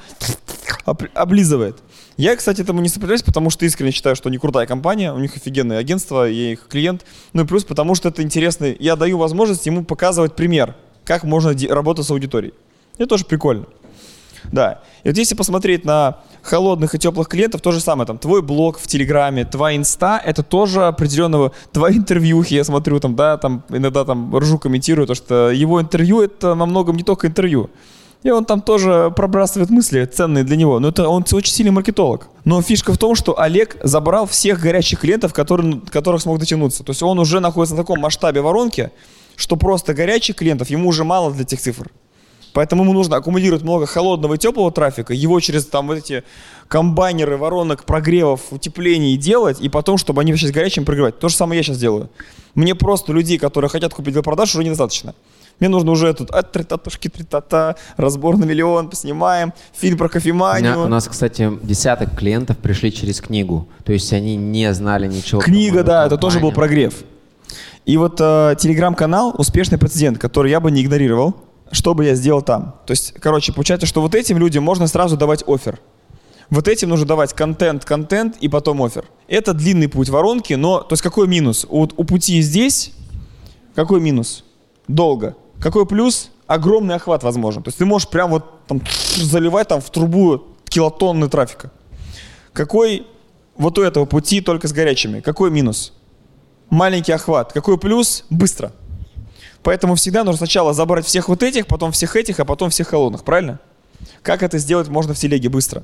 облизывает. Я, кстати, этому не сопротивляюсь, потому что искренне считаю, что они крутая компания, у них офигенное агентство, я их клиент. Ну и плюс потому что это интересно. Я даю возможность ему показывать пример, как можно работать с аудиторией. Это тоже прикольно. Да. И вот если посмотреть на холодных и теплых клиентов, то же самое, там, твой блог в Телеграме, твоя инста, это тоже определенного, твои интервьюхи, я смотрю, там, да, там, иногда там ржу комментирую, то, что его интервью, это во многом не только интервью. И он там тоже пробрасывает мысли ценные для него. Но это он очень сильный маркетолог. Но фишка в том, что Олег забрал всех горячих клиентов, которые, которых смог дотянуться. То есть он уже находится на таком масштабе воронки, что просто горячих клиентов ему уже мало для тех цифр. Поэтому ему нужно аккумулировать много холодного и теплого трафика, его через там вот эти комбайнеры, воронок, прогревов, утеплений делать, и потом, чтобы они вообще горячим прогревать. То же самое я сейчас делаю. Мне просто людей, которые хотят купить для продаж, уже недостаточно. Мне нужно уже тут от тритатушки, тритата, разбор на миллион, поснимаем, фильм про кофеманию. У, меня, у нас, кстати, десяток клиентов пришли через книгу. То есть они не знали ничего. Книга, да, это тоже был прогрев. И вот э, телеграм-канал «Успешный прецедент», который я бы не игнорировал, что бы я сделал там. То есть, короче, получается, что вот этим людям можно сразу давать офер. Вот этим нужно давать контент, контент и потом офер. Это длинный путь воронки, но, то есть какой минус? У, у пути здесь, какой минус? Долго. Какой плюс? Огромный охват возможен. То есть ты можешь прям вот там заливать там в трубу килотонны трафика. Какой вот у этого пути только с горячими? Какой минус? Маленький охват. Какой плюс? Быстро. Поэтому всегда нужно сначала забрать всех вот этих, потом всех этих, а потом всех холодных, правильно? Как это сделать можно в телеге быстро?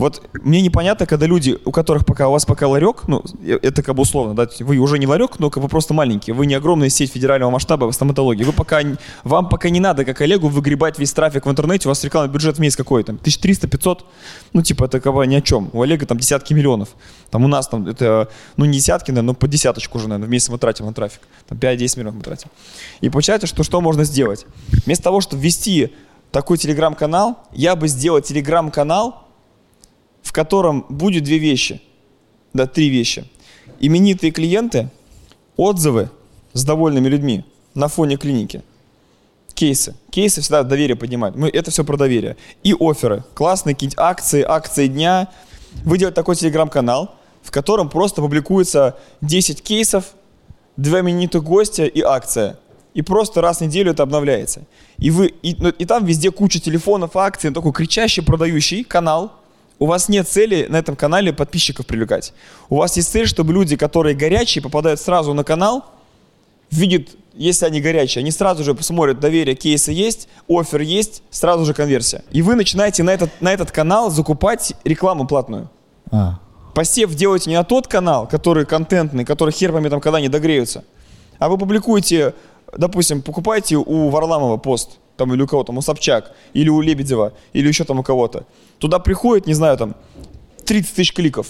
Вот мне непонятно, когда люди, у которых пока у вас пока ларек, ну, э, это как бы условно, да, вы уже не ларек, но как бы просто маленький, вы не огромная сеть федерального масштаба в стоматологии, вы пока, вам пока не надо, как Олегу, выгребать весь трафик в интернете, у вас рекламный бюджет в месяц какой там, 1300-500, ну, типа, это как бы ни о чем, у Олега там десятки миллионов, там у нас там это, ну, не десятки, наверное, но по десяточку уже, наверное, в месяц мы тратим на трафик, там 5-10 миллионов мы тратим. И получается, что что можно сделать? Вместо того, чтобы ввести такой телеграм-канал, я бы сделал телеграм-канал, в котором будет две вещи, да, три вещи. Именитые клиенты, отзывы с довольными людьми на фоне клиники, кейсы. Кейсы всегда доверие поднимают. Мы, это все про доверие. И оферы. Классные какие-нибудь акции, акции дня. Вы делаете такой телеграм-канал, в котором просто публикуется 10 кейсов, два именитых гостя и акция. И просто раз в неделю это обновляется. И, вы, и, ну, и там везде куча телефонов, акций, такой кричащий, продающий канал – у вас нет цели на этом канале подписчиков привлекать. У вас есть цель, чтобы люди, которые горячие, попадают сразу на канал, видят, если они горячие, они сразу же посмотрят, доверие, кейсы есть, офер есть, сразу же конверсия. И вы начинаете на этот, на этот канал закупать рекламу платную. А. Посев делаете не на тот канал, который контентный, который херпами там когда не догреются, а вы публикуете, допустим, покупаете у Варламова пост, там или у кого-то, у Собчак, или у Лебедева, или еще там у кого-то. Туда приходит, не знаю, там 30 тысяч кликов.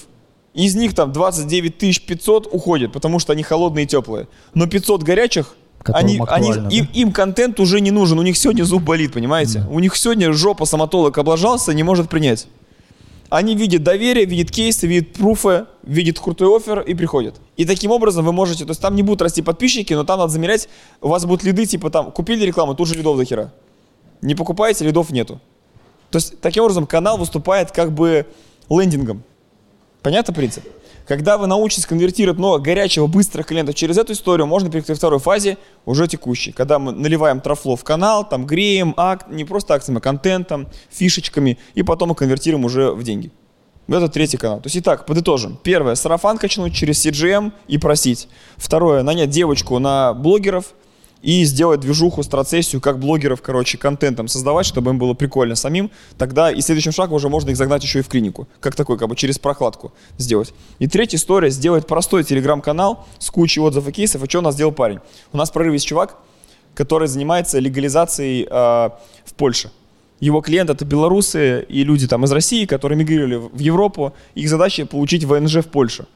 Из них там 29 тысяч 500 уходит, потому что они холодные и теплые. Но 500 горячих, они, они, да? им, им контент уже не нужен. У них сегодня зуб болит, понимаете? Да. У них сегодня жопа стоматолог облажался, не может принять. Они видят доверие, видят кейсы, видят пруфы, видят крутой офер и приходят. И таким образом вы можете, то есть там не будут расти подписчики, но там надо замерять, у вас будут лиды, типа там, купили рекламу, тут же лидов до хера. Не покупаете, лидов нету. То есть таким образом канал выступает как бы лендингом. Понятно принцип? Когда вы научитесь конвертировать много горячего, быстрых клиентов через эту историю, можно перейти ко второй фазе, уже текущей. Когда мы наливаем трафло в канал, там греем, ак, не просто акциями, а контентом, фишечками, и потом мы конвертируем уже в деньги. Это третий канал. То есть, итак, подытожим. Первое, сарафан качнуть через CGM и просить. Второе, нанять девочку на блогеров – и сделать движуху, страцессию, как блогеров, короче, контентом создавать, чтобы им было прикольно самим, тогда и следующим шагом уже можно их загнать еще и в клинику, как такой, как бы через прокладку сделать. И третья история, сделать простой телеграм-канал с кучей отзывов и кейсов, и что у нас сделал парень? У нас в есть чувак, который занимается легализацией э, в Польше. Его клиент это белорусы и люди там из России, которые мигрировали в Европу. Их задача получить ВНЖ в Польше.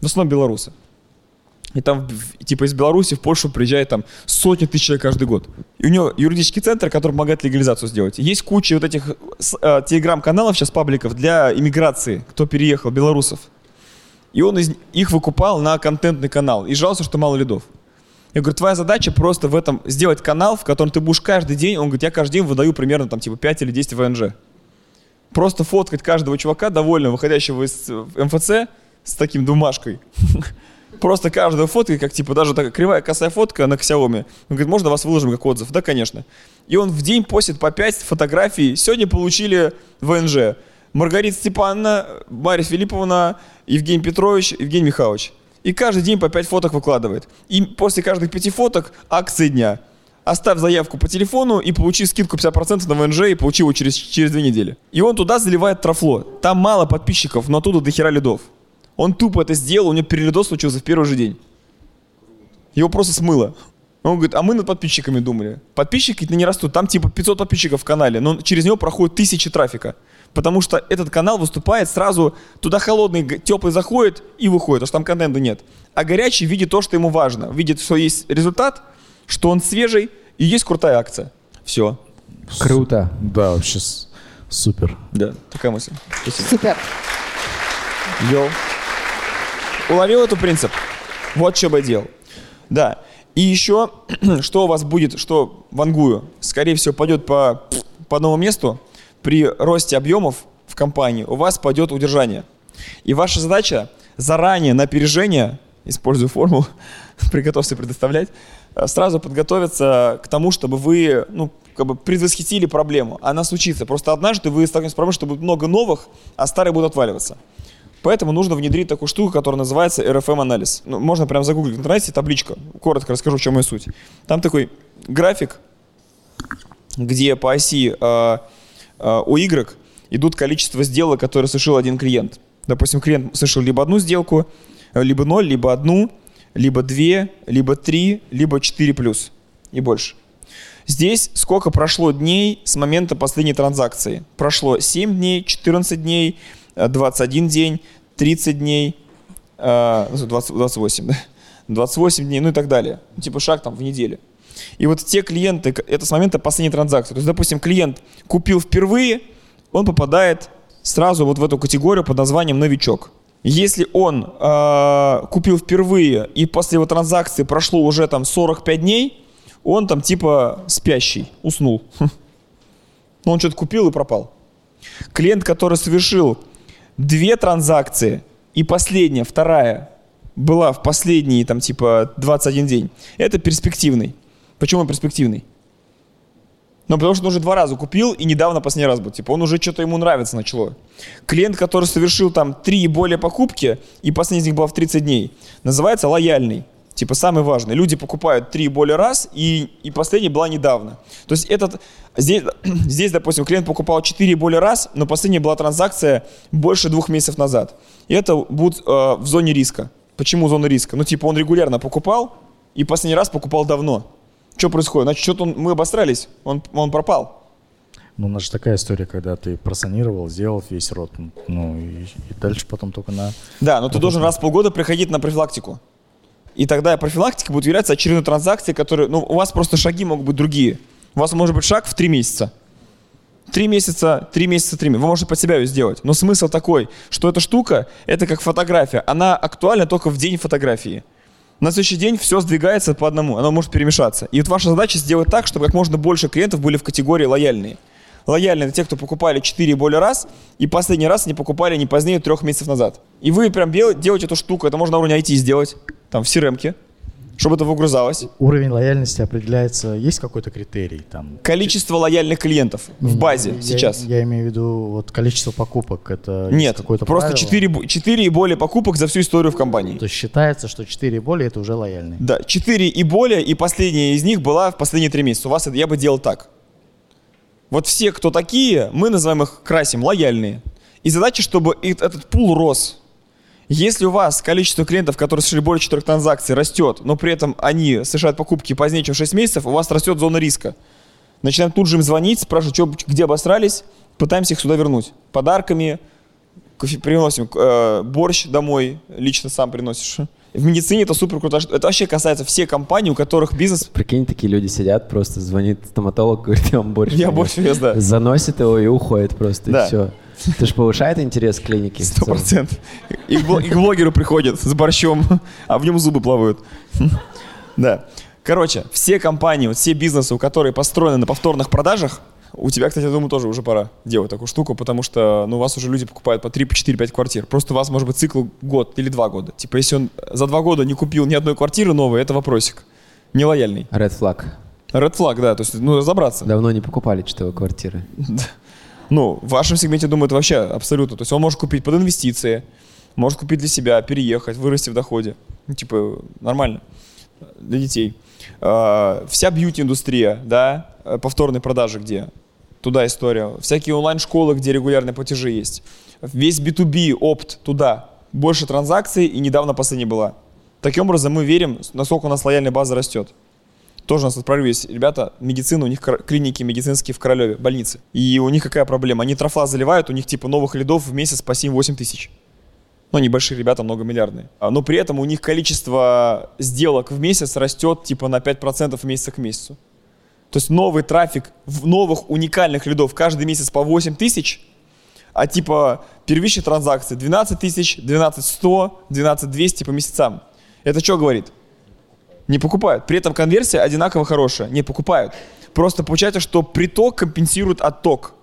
В основном белорусы. И там, типа, из Беларуси в Польшу приезжает там сотни тысяч человек каждый год. И у него юридический центр, который помогает легализацию сделать. Есть куча вот этих э, телеграм-каналов сейчас, пабликов для иммиграции, кто переехал, белорусов. И он из, их выкупал на контентный канал. И жаловался, что мало лидов. Я говорю, твоя задача просто в этом сделать канал, в котором ты будешь каждый день, он говорит, я каждый день выдаю примерно там типа 5 или 10 ВНЖ. Просто фоткать каждого чувака, довольно выходящего из э, МФЦ, с таким бумажкой. Просто каждая фотка, как типа даже такая кривая косая фотка на Xiaomi. Он говорит, можно вас выложим как отзыв? Да, конечно. И он в день постит по 5 фотографий. Сегодня получили ВНЖ. Маргарита Степановна, Мария Филипповна, Евгений Петрович, Евгений Михайлович. И каждый день по 5 фоток выкладывает. И после каждых 5 фоток акции дня. Оставь заявку по телефону и получи скидку 50% на ВНЖ и получи его через, через 2 недели. И он туда заливает трафло. Там мало подписчиков, но оттуда до хера лидов. Он тупо это сделал, у него перелидос случился в первый же день. Его просто смыло. Он говорит, а мы над подписчиками думали. Подписчики не растут, там типа 500 подписчиков в канале, но через него проходит тысячи трафика. Потому что этот канал выступает сразу, туда холодный, теплый заходит и выходит, потому что там контента нет. А горячий видит то, что ему важно. Видит, что есть результат, что он свежий и есть крутая акция. Все. Круто. Да, вообще супер. Да, такая мысль. Спасибо. Супер. Йоу. Уловил этот принцип? Вот что бы делал. Да. И еще, что у вас будет, что вангую, скорее всего, пойдет по, по одному месту, при росте объемов в компании у вас пойдет удержание. И ваша задача заранее на опережение, используя формулу, приготовься предоставлять, э, сразу подготовиться к тому, чтобы вы ну, как бы предвосхитили проблему. Она случится. Просто однажды вы столкнетесь с проблемой, что будет много новых, а старые будут отваливаться. Поэтому нужно внедрить такую штуку, которая называется RFM-анализ. Ну, можно прямо загуглить в интернете, табличка. Коротко расскажу, в чем ее суть. Там такой график, где по оси э, э, у Y идут количество сделок, которые совершил один клиент. Допустим, клиент совершил либо одну сделку, либо ноль, либо одну, либо две, либо три, либо четыре плюс и больше. Здесь сколько прошло дней с момента последней транзакции? Прошло 7 дней, 14 дней, 21 день, 30 дней, 20, 28, да? 28 дней, ну и так далее. Типа шаг там в неделю. И вот те клиенты, это с момента последней транзакции. То есть, допустим, клиент купил впервые, он попадает сразу вот в эту категорию под названием новичок. Если он э, купил впервые и после его транзакции прошло уже там 45 дней, он там типа спящий, уснул. Он что-то купил и пропал. Клиент, который совершил две транзакции, и последняя, вторая, была в последние, там, типа, 21 день, это перспективный. Почему он перспективный? Ну, потому что он уже два раза купил, и недавно последний раз был. Типа, он уже что-то ему нравится начало. Клиент, который совершил там три и более покупки, и последний из них был в 30 дней, называется лояльный. Типа самый важный. Люди покупают три и более раз, и, и последняя была недавно. То есть этот, здесь, здесь, допустим, клиент покупал 4 и более раз, но последняя была транзакция больше двух месяцев назад. И это будет э, в зоне риска. Почему зона риска? Ну, типа он регулярно покупал, и последний раз покупал давно. Что происходит? Значит, что-то он, мы обосрались, он, он пропал. Ну, у нас же такая история, когда ты просанировал, сделал весь рот, ну, и, и дальше потом только на... Да, но ты должен раз в полгода приходить на профилактику. И тогда профилактика будет являться очередной транзакцией, которая, ну, у вас просто шаги могут быть другие. У вас может быть шаг в три месяца. Три месяца, три месяца, три месяца. Вы можете под себя ее сделать. Но смысл такой, что эта штука, это как фотография. Она актуальна только в день фотографии. На следующий день все сдвигается по одному, оно может перемешаться. И вот ваша задача сделать так, чтобы как можно больше клиентов были в категории лояльные. Лояльные это те, кто покупали 4 и более раз, и последний раз они покупали не позднее трех месяцев назад. И вы прям делаете эту штуку, это можно на уровне IT сделать там в crm чтобы это выгрузалось. Уровень лояльности определяется, есть какой-то критерий там? Количество лояльных клиентов в базе я, сейчас. Я, я имею в виду вот количество покупок, это Нет, какое-то просто 4, 4 и более покупок за всю историю в компании. То есть считается, что 4 и более это уже лояльные? Да, 4 и более, и последняя из них была в последние 3 месяца. У вас это я бы делал так. Вот все, кто такие, мы называем их красим, лояльные. И задача, чтобы этот пул рос. Если у вас количество клиентов, которые совершили более 4 транзакций, растет, но при этом они совершают покупки позднее, чем 6 месяцев, у вас растет зона риска. Начинаем тут же им звонить, спрашивать, что, где обосрались, пытаемся их сюда вернуть. Подарками, кофе, приносим э, борщ домой, лично сам приносишь. В медицине это супер круто. Это вообще касается всех компаний, у которых бизнес... Прикинь, такие люди сидят, просто звонит стоматолог, говорит, я вам борщ. Я борщ вез, да. Заносит его и уходит просто, да. и все. Это же повышает интерес к клинике. Сто процентов. И к блогеру приходят с борщом, а в нем зубы плавают. Да. Короче, все компании, вот все бизнесы, у которых построены на повторных продажах, у тебя, кстати, я думаю, тоже уже пора делать такую штуку, потому что ну, у вас уже люди покупают по 3, по 4, 5 квартир. Просто у вас может быть цикл год или два года. Типа, если он за два года не купил ни одной квартиры новой, это вопросик. Нелояльный. Red flag. Red flag, да, то есть, ну, разобраться. Давно не покупали что квартиры. Ну, в вашем сегменте, думаю, это вообще абсолютно. То есть он может купить под инвестиции, может купить для себя, переехать, вырасти в доходе. Ну, типа, нормально для детей. А, вся бьюти-индустрия, да, повторные продажи где? Туда история. Всякие онлайн-школы, где регулярные платежи есть. Весь B2B, опт, туда. Больше транзакций, и недавно последняя была. Таким образом, мы верим, насколько у нас лояльная база растет. Тоже у нас отправились ребята, медицина, у них клиники медицинские в Королеве, больницы. И у них какая проблема? Они трофла заливают, у них типа новых лидов в месяц по 7-8 тысяч. Ну, небольшие ребята, многомиллиардные. А, Но при этом у них количество сделок в месяц растет типа на 5% в месяц к месяцу. То есть новый трафик в новых уникальных лидов каждый месяц по 8 тысяч, а типа первичные транзакции 12 тысяч, 12 100, 12 200 по месяцам. Это что говорит? Не покупают. При этом конверсия одинаково хорошая. Не покупают. Просто получается, что приток компенсирует отток.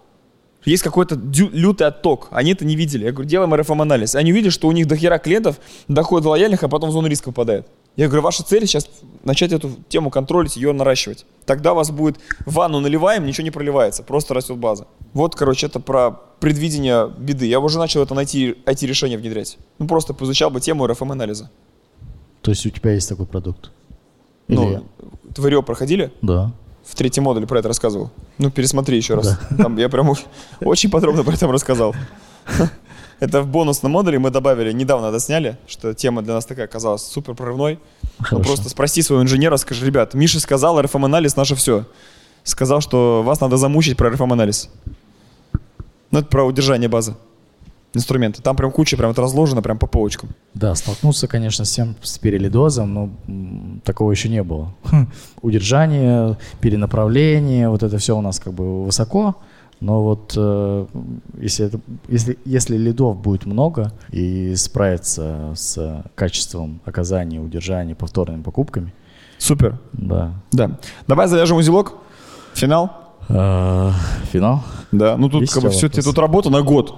Есть какой-то лютый отток. Они это не видели. Я говорю, делаем РФМ-анализ. Они увидели, что у них до хера клиентов доходит до лояльных, а потом в зону риска попадает. Я говорю, ваша цель сейчас начать эту тему контролить, ее наращивать. Тогда у вас будет ванну наливаем, ничего не проливается, просто растет база. Вот, короче, это про предвидение беды. Я уже начал это найти, IT-решение внедрять. Ну, просто поизучал бы тему РФМ-анализа. То есть у тебя есть такой продукт? Ну, Или- ТВРИО проходили? Да. В третьем модуле про это рассказывал. Ну, пересмотри еще раз. Там я прям очень подробно про это рассказал. Это в бонусном модуле мы добавили, недавно досняли, что тема для нас такая оказалась супер прорывной. Ну, просто спроси своего инженера, скажи, ребят, Миша сказал, РФМ-анализ наше все. Сказал, что вас надо замучить про РФМ-анализ. Ну, это про удержание базы. Инструменты. Там прям куча прям это разложено прям по полочкам. Да, столкнуться, конечно, с тем, с перелидозом, но м, такого еще не было. Удержание, перенаправление, вот это все у нас как бы высоко, но вот э, если, это, если, если лидов будет много и справиться с качеством оказания, удержания, повторными покупками, Супер. да. Да. Давай завяжем узелок. Финал. Э, Финал? Да. Ну тут Есть как бы все, тебе тут работа на год.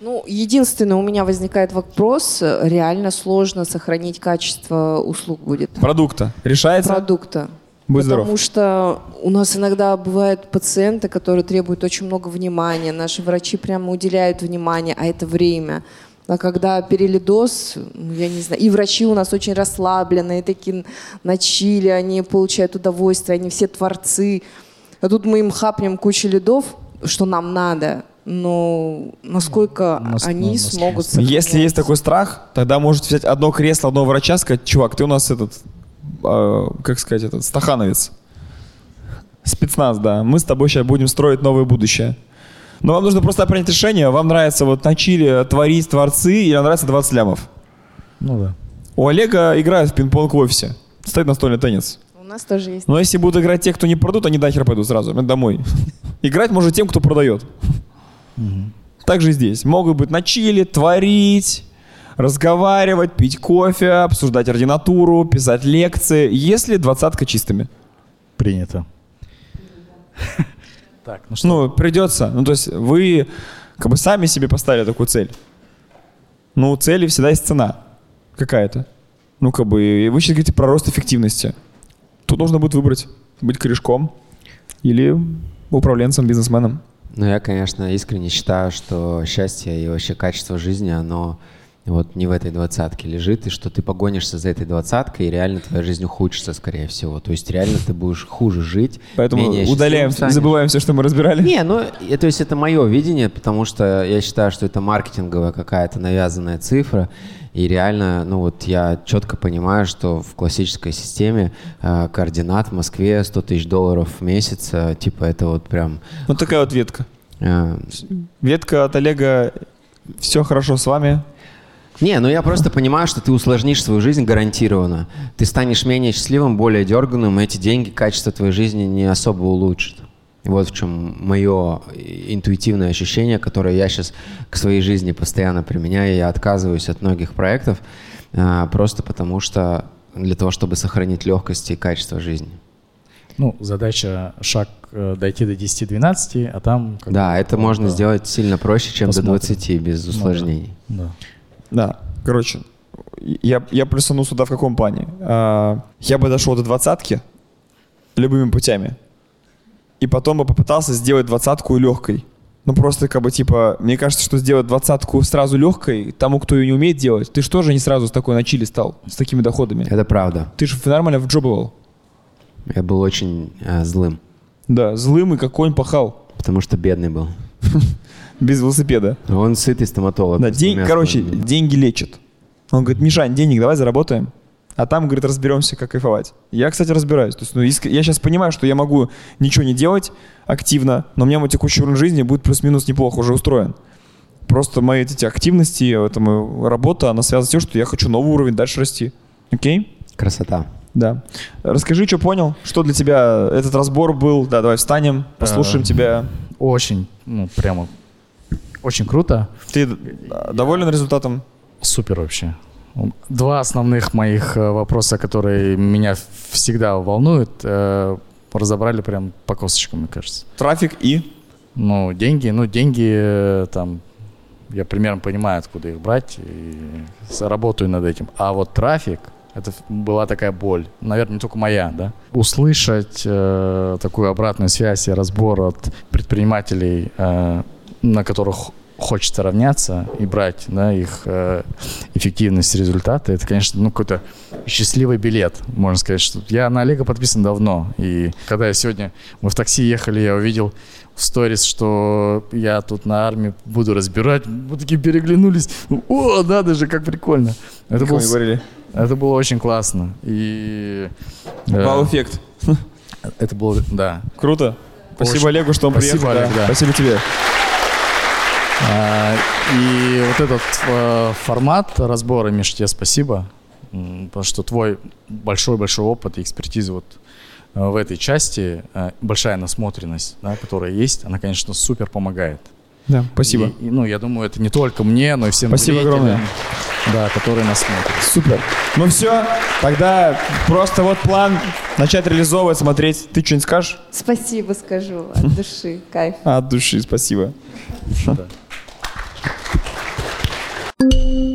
Ну, единственное, у меня возникает вопрос, реально сложно сохранить качество услуг будет. Продукта. Решается? Продукта. Будь Потому здоров. что у нас иногда бывают пациенты, которые требуют очень много внимания. Наши врачи прямо уделяют внимание, а это время. А когда перелидоз, ну, я не знаю, и врачи у нас очень расслабленные, такие на чили, они получают удовольствие, они все творцы. А тут мы им хапнем кучу лидов, что нам надо, но насколько Нас- они нас- смогут Если есть такой страх, тогда может взять одно кресло одного врача, сказать, чувак, ты у нас этот, э, как сказать, этот, стахановец. Спецназ, да. Мы с тобой сейчас будем строить новое будущее. Но вам нужно просто принять решение. Вам нравится вот на чили творить творцы или вам нравится 20 лямов. Ну да. У Олега играют в пинг-понг в офисе. Стоит настольный теннис. У нас тоже есть. Но если будут играть те, кто не продают, они нахер пойдут сразу, домой. Играть может тем, кто продает. Так же и здесь. Могут быть на чили, творить, разговаривать, пить кофе, обсуждать ординатуру, писать лекции, если двадцатка чистыми. Принято. Так, ну что? Ну, придется. Ну, то есть вы как бы сами себе поставили такую цель. Ну, у цели всегда есть цена какая-то. Ну, как бы, и вы сейчас говорите про рост эффективности. Тут нужно будет выбрать, быть корешком или управленцем, бизнесменом. Ну, я, конечно, искренне считаю, что счастье и вообще качество жизни, оно вот не в этой двадцатке лежит, и что ты погонишься за этой двадцаткой, и реально твоя жизнь ухудшится, скорее всего. То есть реально ты будешь хуже жить, Поэтому удаляем, станешь. забываем все, что мы разбирали. Не, ну, э, то есть это мое видение, потому что я считаю, что это маркетинговая какая-то навязанная цифра, и реально, ну вот я четко понимаю, что в классической системе э, координат в Москве 100 тысяч долларов в месяц, э, типа это вот прям... Вот такая вот ветка. э, Ветка от Олега «Все хорошо с вами». Не, ну я просто понимаю, что ты усложнишь свою жизнь гарантированно. Ты станешь менее счастливым, более дерганым, и эти деньги качество твоей жизни не особо улучшат. Вот в чем мое интуитивное ощущение, которое я сейчас к своей жизни постоянно применяю. Я отказываюсь от многих проектов а, просто потому что для того, чтобы сохранить легкость и качество жизни. Ну, задача шаг э, дойти до 10-12, а там... Да, это можно да. сделать сильно проще, чем Посмотрим. до 20 без Ну да. усложнений. Да. Да, короче, я, я плюсану сюда в каком плане? А, я бы дошел до двадцатки любыми путями. И потом бы попытался сделать двадцатку легкой. Ну просто как бы типа, мне кажется, что сделать двадцатку сразу легкой, тому, кто ее не умеет делать, ты же тоже не сразу с такой на чили стал, с такими доходами. Это правда. Ты же нормально вджобывал. Я был очень э, злым, Да, злым и как конь пахал. потому что бедный был. Без велосипеда. Он сытый стоматолог. Да, день, короче, стороны. деньги лечат. Он говорит, Мишань, денег давай заработаем. а там, говорит, разберемся, как кайфовать. Я, кстати, разбираюсь. То есть, ну, иск- я сейчас понимаю, что я могу ничего не делать активно, но у меня мой текущий уровень жизни будет плюс-минус неплохо уже устроен. Просто мои эти активности, это моя работа, она связана с тем, что я хочу новый уровень дальше расти. Окей? Красота. Да. Расскажи, что понял, что для тебя этот разбор был. Да, давай встанем, послушаем Э, тебя. Очень, ну, прямо очень круто. Ты доволен результатом? Супер вообще. Два основных моих э, вопроса, которые меня всегда волнуют, э, разобрали прям по косточкам, мне кажется. Трафик и Ну, деньги, ну, деньги э, там, я примерно понимаю, откуда их брать, и работаю над этим. А вот трафик, это была такая боль, наверное, не только моя, да. Услышать э, такую обратную связь и разбор от предпринимателей, э, на которых хочется равняться и брать, да, их э, эффективность, результаты, это, конечно, ну, какой-то счастливый билет, можно сказать, что я на Олега подписан давно, и когда я сегодня, мы в такси ехали, я увидел в сторис, что я тут на армии буду разбирать, мы такие переглянулись, о, надо же, как прикольно. Это, Никому был, не говорили. это было очень классно, и... э, Вау-эффект. это было, да, Круто. Спасибо Олегу, что он Спасибо, приехал. Олег, да. Спасибо тебе. А, И вот этот э, формат разбора, Миш, тебе спасибо, потому что твой большой-большой опыт и экспертиза вот э, в этой части, э, большая насмотренность, да, которая есть, она, конечно, супер помогает. Да, спасибо. И, и, ну, я думаю, это не только мне, но и всем Спасибо зрителям, огромное. Да, которые нас смотрят. Супер. Ну все, тогда просто вот план начать реализовывать, смотреть. Ты что-нибудь скажешь? Спасибо скажу от души. Кайф. От души, спасибо. Да. Thank you.